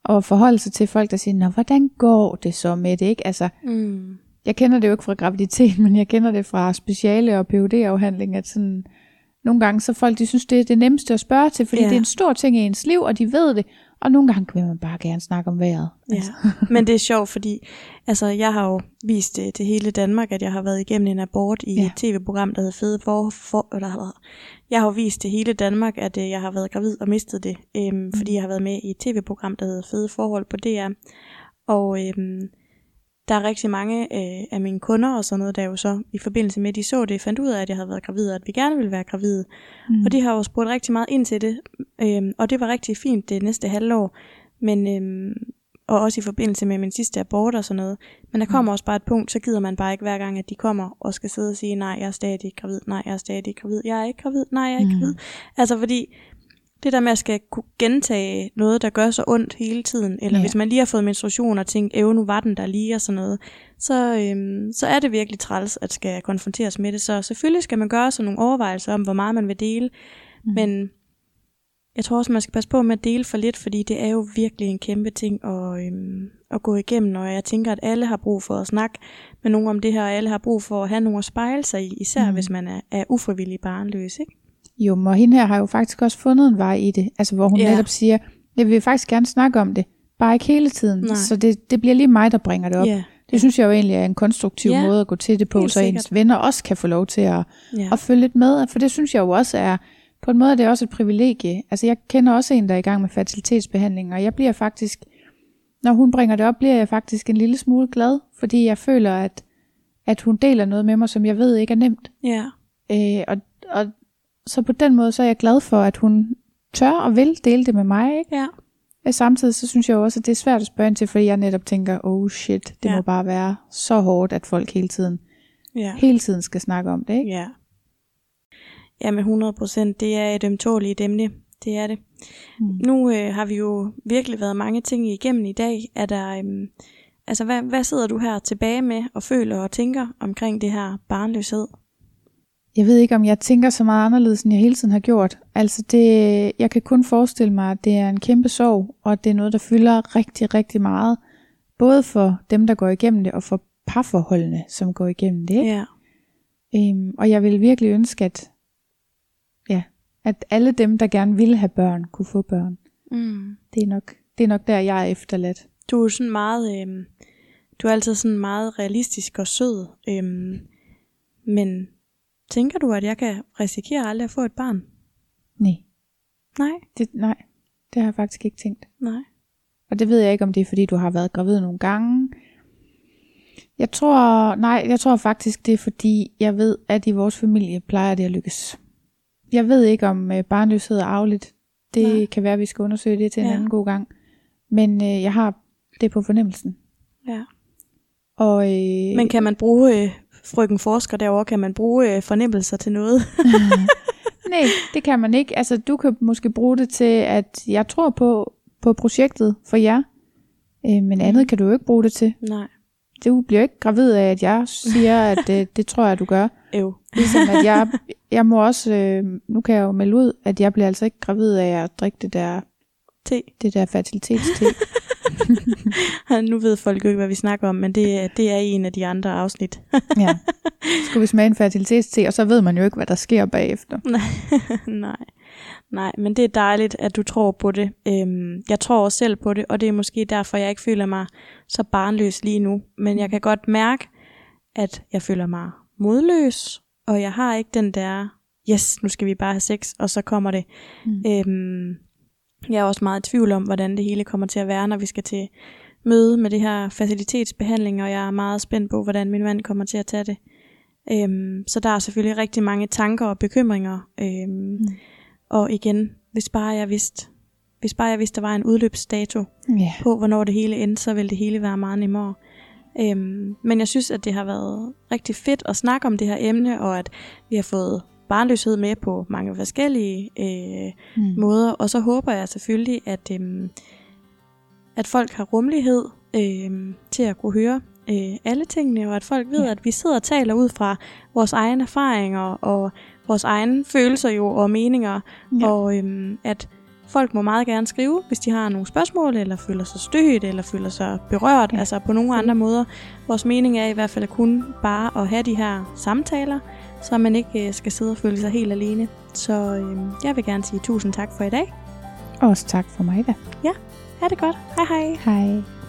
A: og forholde sig til folk, der siger, Nå, hvordan går det så med det, ikke? Altså,
B: Mm.
A: jeg kender det jo ikke fra graviditet, men jeg kender det fra speciale og phd afhandling at sådan, nogle gange så folk, de synes, det er det nemmeste at spørge til, fordi
B: Ja.
A: det er en stor ting i ens liv, og de ved det, og nogle gange vil man bare gerne snakke om vejret. Altså.
B: Ja. Men det er sjovt, fordi altså, jeg har jo vist det til hele Danmark, at jeg har været igennem en abort i
A: Ja.
B: et tv-program, der hedder Fede for, for eller, Jeg har jo vist til hele Danmark, at øh, jeg har været gravid og mistet det, øhm, mm. fordi jeg har været med i et tv-program, der hedder Fede Forhold på DR. Og øhm, der er rigtig mange øh, af mine kunder og sådan noget, der jo så i forbindelse med, at de så det, fandt ud af, at jeg havde været gravid, og at vi gerne ville være gravide.
A: Mm.
B: Og de har jo spurgt rigtig meget ind til det, øhm, og det var rigtig fint det næste halvår. Men, øhm, og også i forbindelse med min sidste abort og sådan noget. Men der kommer også bare et punkt, så gider man bare ikke hver gang, at de kommer og skal sidde og sige, nej, jeg er stadig gravid, nej, jeg er stadig gravid, jeg er ikke gravid, nej, jeg er ikke
A: Mm.
B: gravid. Altså fordi, det der med at skal kunne gentage noget, der gør så ondt hele tiden, eller
A: Ja.
B: hvis man lige har fået menstruation og tænkt, æv, nu var den der lige og sådan noget, så, øhm, så er det virkelig træls, at skal konfronteres med det. Så selvfølgelig skal man gøre sig nogle overvejelser om, hvor meget man vil dele,
A: Mm.
B: men jeg tror også, man skal passe på med at dele for lidt, fordi det er jo virkelig en kæmpe ting at, øhm, at gå igennem, og jeg tænker, at alle har brug for at snakke med nogen om det her, og alle har brug for at have nogen at spejle sig i, især
A: Mm.
B: hvis man er, er ufrivillig barnløs, ikke?
A: Jo, og hende her har jo faktisk også fundet en vej i det, altså hvor hun
B: Ja.
A: netop siger, jeg vil faktisk gerne snakke om det, bare ikke hele tiden,
B: Nej.
A: så det, det bliver lige mig, der bringer det op.
B: Ja,
A: Det synes jeg jo egentlig er en konstruktiv
B: Ja,
A: måde at gå til det på,
B: helt
A: så ens
B: sikkert.
A: venner også kan få lov til at,
B: ja.
A: at følge lidt med, for det synes jeg jo også er, på en måde er det også et privilegie. Altså jeg kender også en, der er i gang med fertilitetsbehandling, og jeg bliver faktisk, når hun bringer det op, bliver jeg faktisk en lille smule glad, fordi jeg føler, at, at hun deler noget med mig, som jeg ved ikke er nemt.
B: ja.
A: Øh, og, og så på den måde, så er jeg glad for, at hun tør og vil dele det med mig. Ikke?
B: ja.
A: Og samtidig så synes jeg også, at det er svært at spørge ind til, fordi jeg netop tænker, oh shit, det
B: Ja.
A: må bare være så hårdt, at folk hele tiden,
B: ja.
A: hele tiden skal snakke om det. Ikke?
B: Ja. Ja, men 100 procent, det er et ømtåligt emne. Det er det.
A: Mm.
B: Nu øh, har vi jo virkelig været mange ting igennem i dag. Er der, øhm, altså, hvad, hvad sidder du her tilbage med og føler og tænker omkring det her barnløshed?
A: Jeg ved ikke, om jeg tænker så meget anderledes, end jeg hele tiden har gjort. Altså det, jeg kan kun forestille mig, at det er en kæmpe sorg, og at det er noget, der fylder rigtig, rigtig meget. Både for dem, der går igennem det, og for parforholdene, som går igennem det.
B: Ja.
A: Øhm, og jeg vil virkelig ønske, at, ja, at alle dem, der gerne vil have børn, kunne få børn.
B: Mm.
A: Det er nok, det er nok der, jeg er efterladt.
B: Du er sådan meget, øh, du er altid sådan meget realistisk og sød. Øhm, men tænker du, at jeg kan risikere aldrig at få et barn?
A: Nej,
B: Nej,
A: det, nej, det har jeg faktisk ikke tænkt.
B: nej.
A: Og det ved jeg ikke, om det er, fordi du har været gravid nogle gange. Jeg tror, nej, jeg tror faktisk, det er fordi, jeg ved, at i vores familie plejer det at lykkes. Jeg ved ikke, om øh, barnløshed er arveligt. Det
B: Nej.
A: kan være, at vi skal undersøge det til en
B: ja.
A: anden god gang. Men øh, jeg har det på fornemmelsen.
B: Ja.
A: Og, øh,
B: Men kan man bruge, øh, frøken forsker derovre, kan man bruge øh, fornemmelser til noget?
A: Nej, det kan man ikke. Altså, du kan måske bruge det til, at jeg tror på, på projektet for jer. Øh, men andet kan du jo ikke bruge det til.
B: Nej.
A: Du bliver ikke gravid af, at jeg siger, at det, det tror jeg, du gør.
B: Øv.
A: Ligesom at jeg, jeg må også, øh, nu kan jeg jo melde ud, at jeg bliver altså ikke gravid af at drikke det der,
B: Te.
A: det der fertilitetste.
B: nu ved folk jo ikke, hvad vi snakker om, men det, er- det er en af de andre afsnit.
A: ja. Skulle vi smage en fertilitetste, og så ved man jo ikke, hvad der sker bagefter.
B: Nej. Nej, men det er dejligt, at du tror på det. Øhm, jeg tror også selv på det, og det er måske derfor, jeg ikke føler mig så barnløs lige nu. Men jeg kan godt mærke, at jeg føler mig modløs, og jeg har ikke den der, yes, nu skal vi bare have sex, og så kommer det.
A: Mm.
B: Øhm, jeg er også meget i tvivl om, hvordan det hele kommer til at være, når vi skal til møde med det her facilitetsbehandling, og jeg er meget spændt på, hvordan min mand kommer til at tage det. Øhm, så der er selvfølgelig rigtig mange tanker og bekymringer. Øhm, mm. Og igen, hvis bare jeg vidste, hvis bare jeg vidste, der var en udløbsdato
A: Ja.
B: på, hvornår det hele endte, så ville det hele være meget nemmere. Øhm, men jeg synes, at det har været rigtig fedt at snakke om det her emne, og at vi har fået barnløshed med på mange forskellige øh,
A: Mm.
B: måder. Og så håber jeg selvfølgelig, at, øhm, at folk har rummelighed øhm, til at kunne høre øh, alle tingene, og at folk ved,
A: Ja.
B: at vi sidder og taler ud fra vores egne erfaringer og vores egne følelser jo og meninger,
A: Ja.
B: og øhm, at folk må meget gerne skrive, hvis de har nogle spørgsmål, eller føler sig stødt, eller føler sig berørt, ja.
A: Ja.
B: altså på nogle andre måder. Vores mening er i hvert fald kun bare at have de her samtaler, så man ikke øh, skal sidde og føle sig helt alene. Så øhm, jeg vil gerne sige tusind tak for i dag.
A: Også tak for mig da.
B: Ha' det godt. Hej hej.
A: Hej.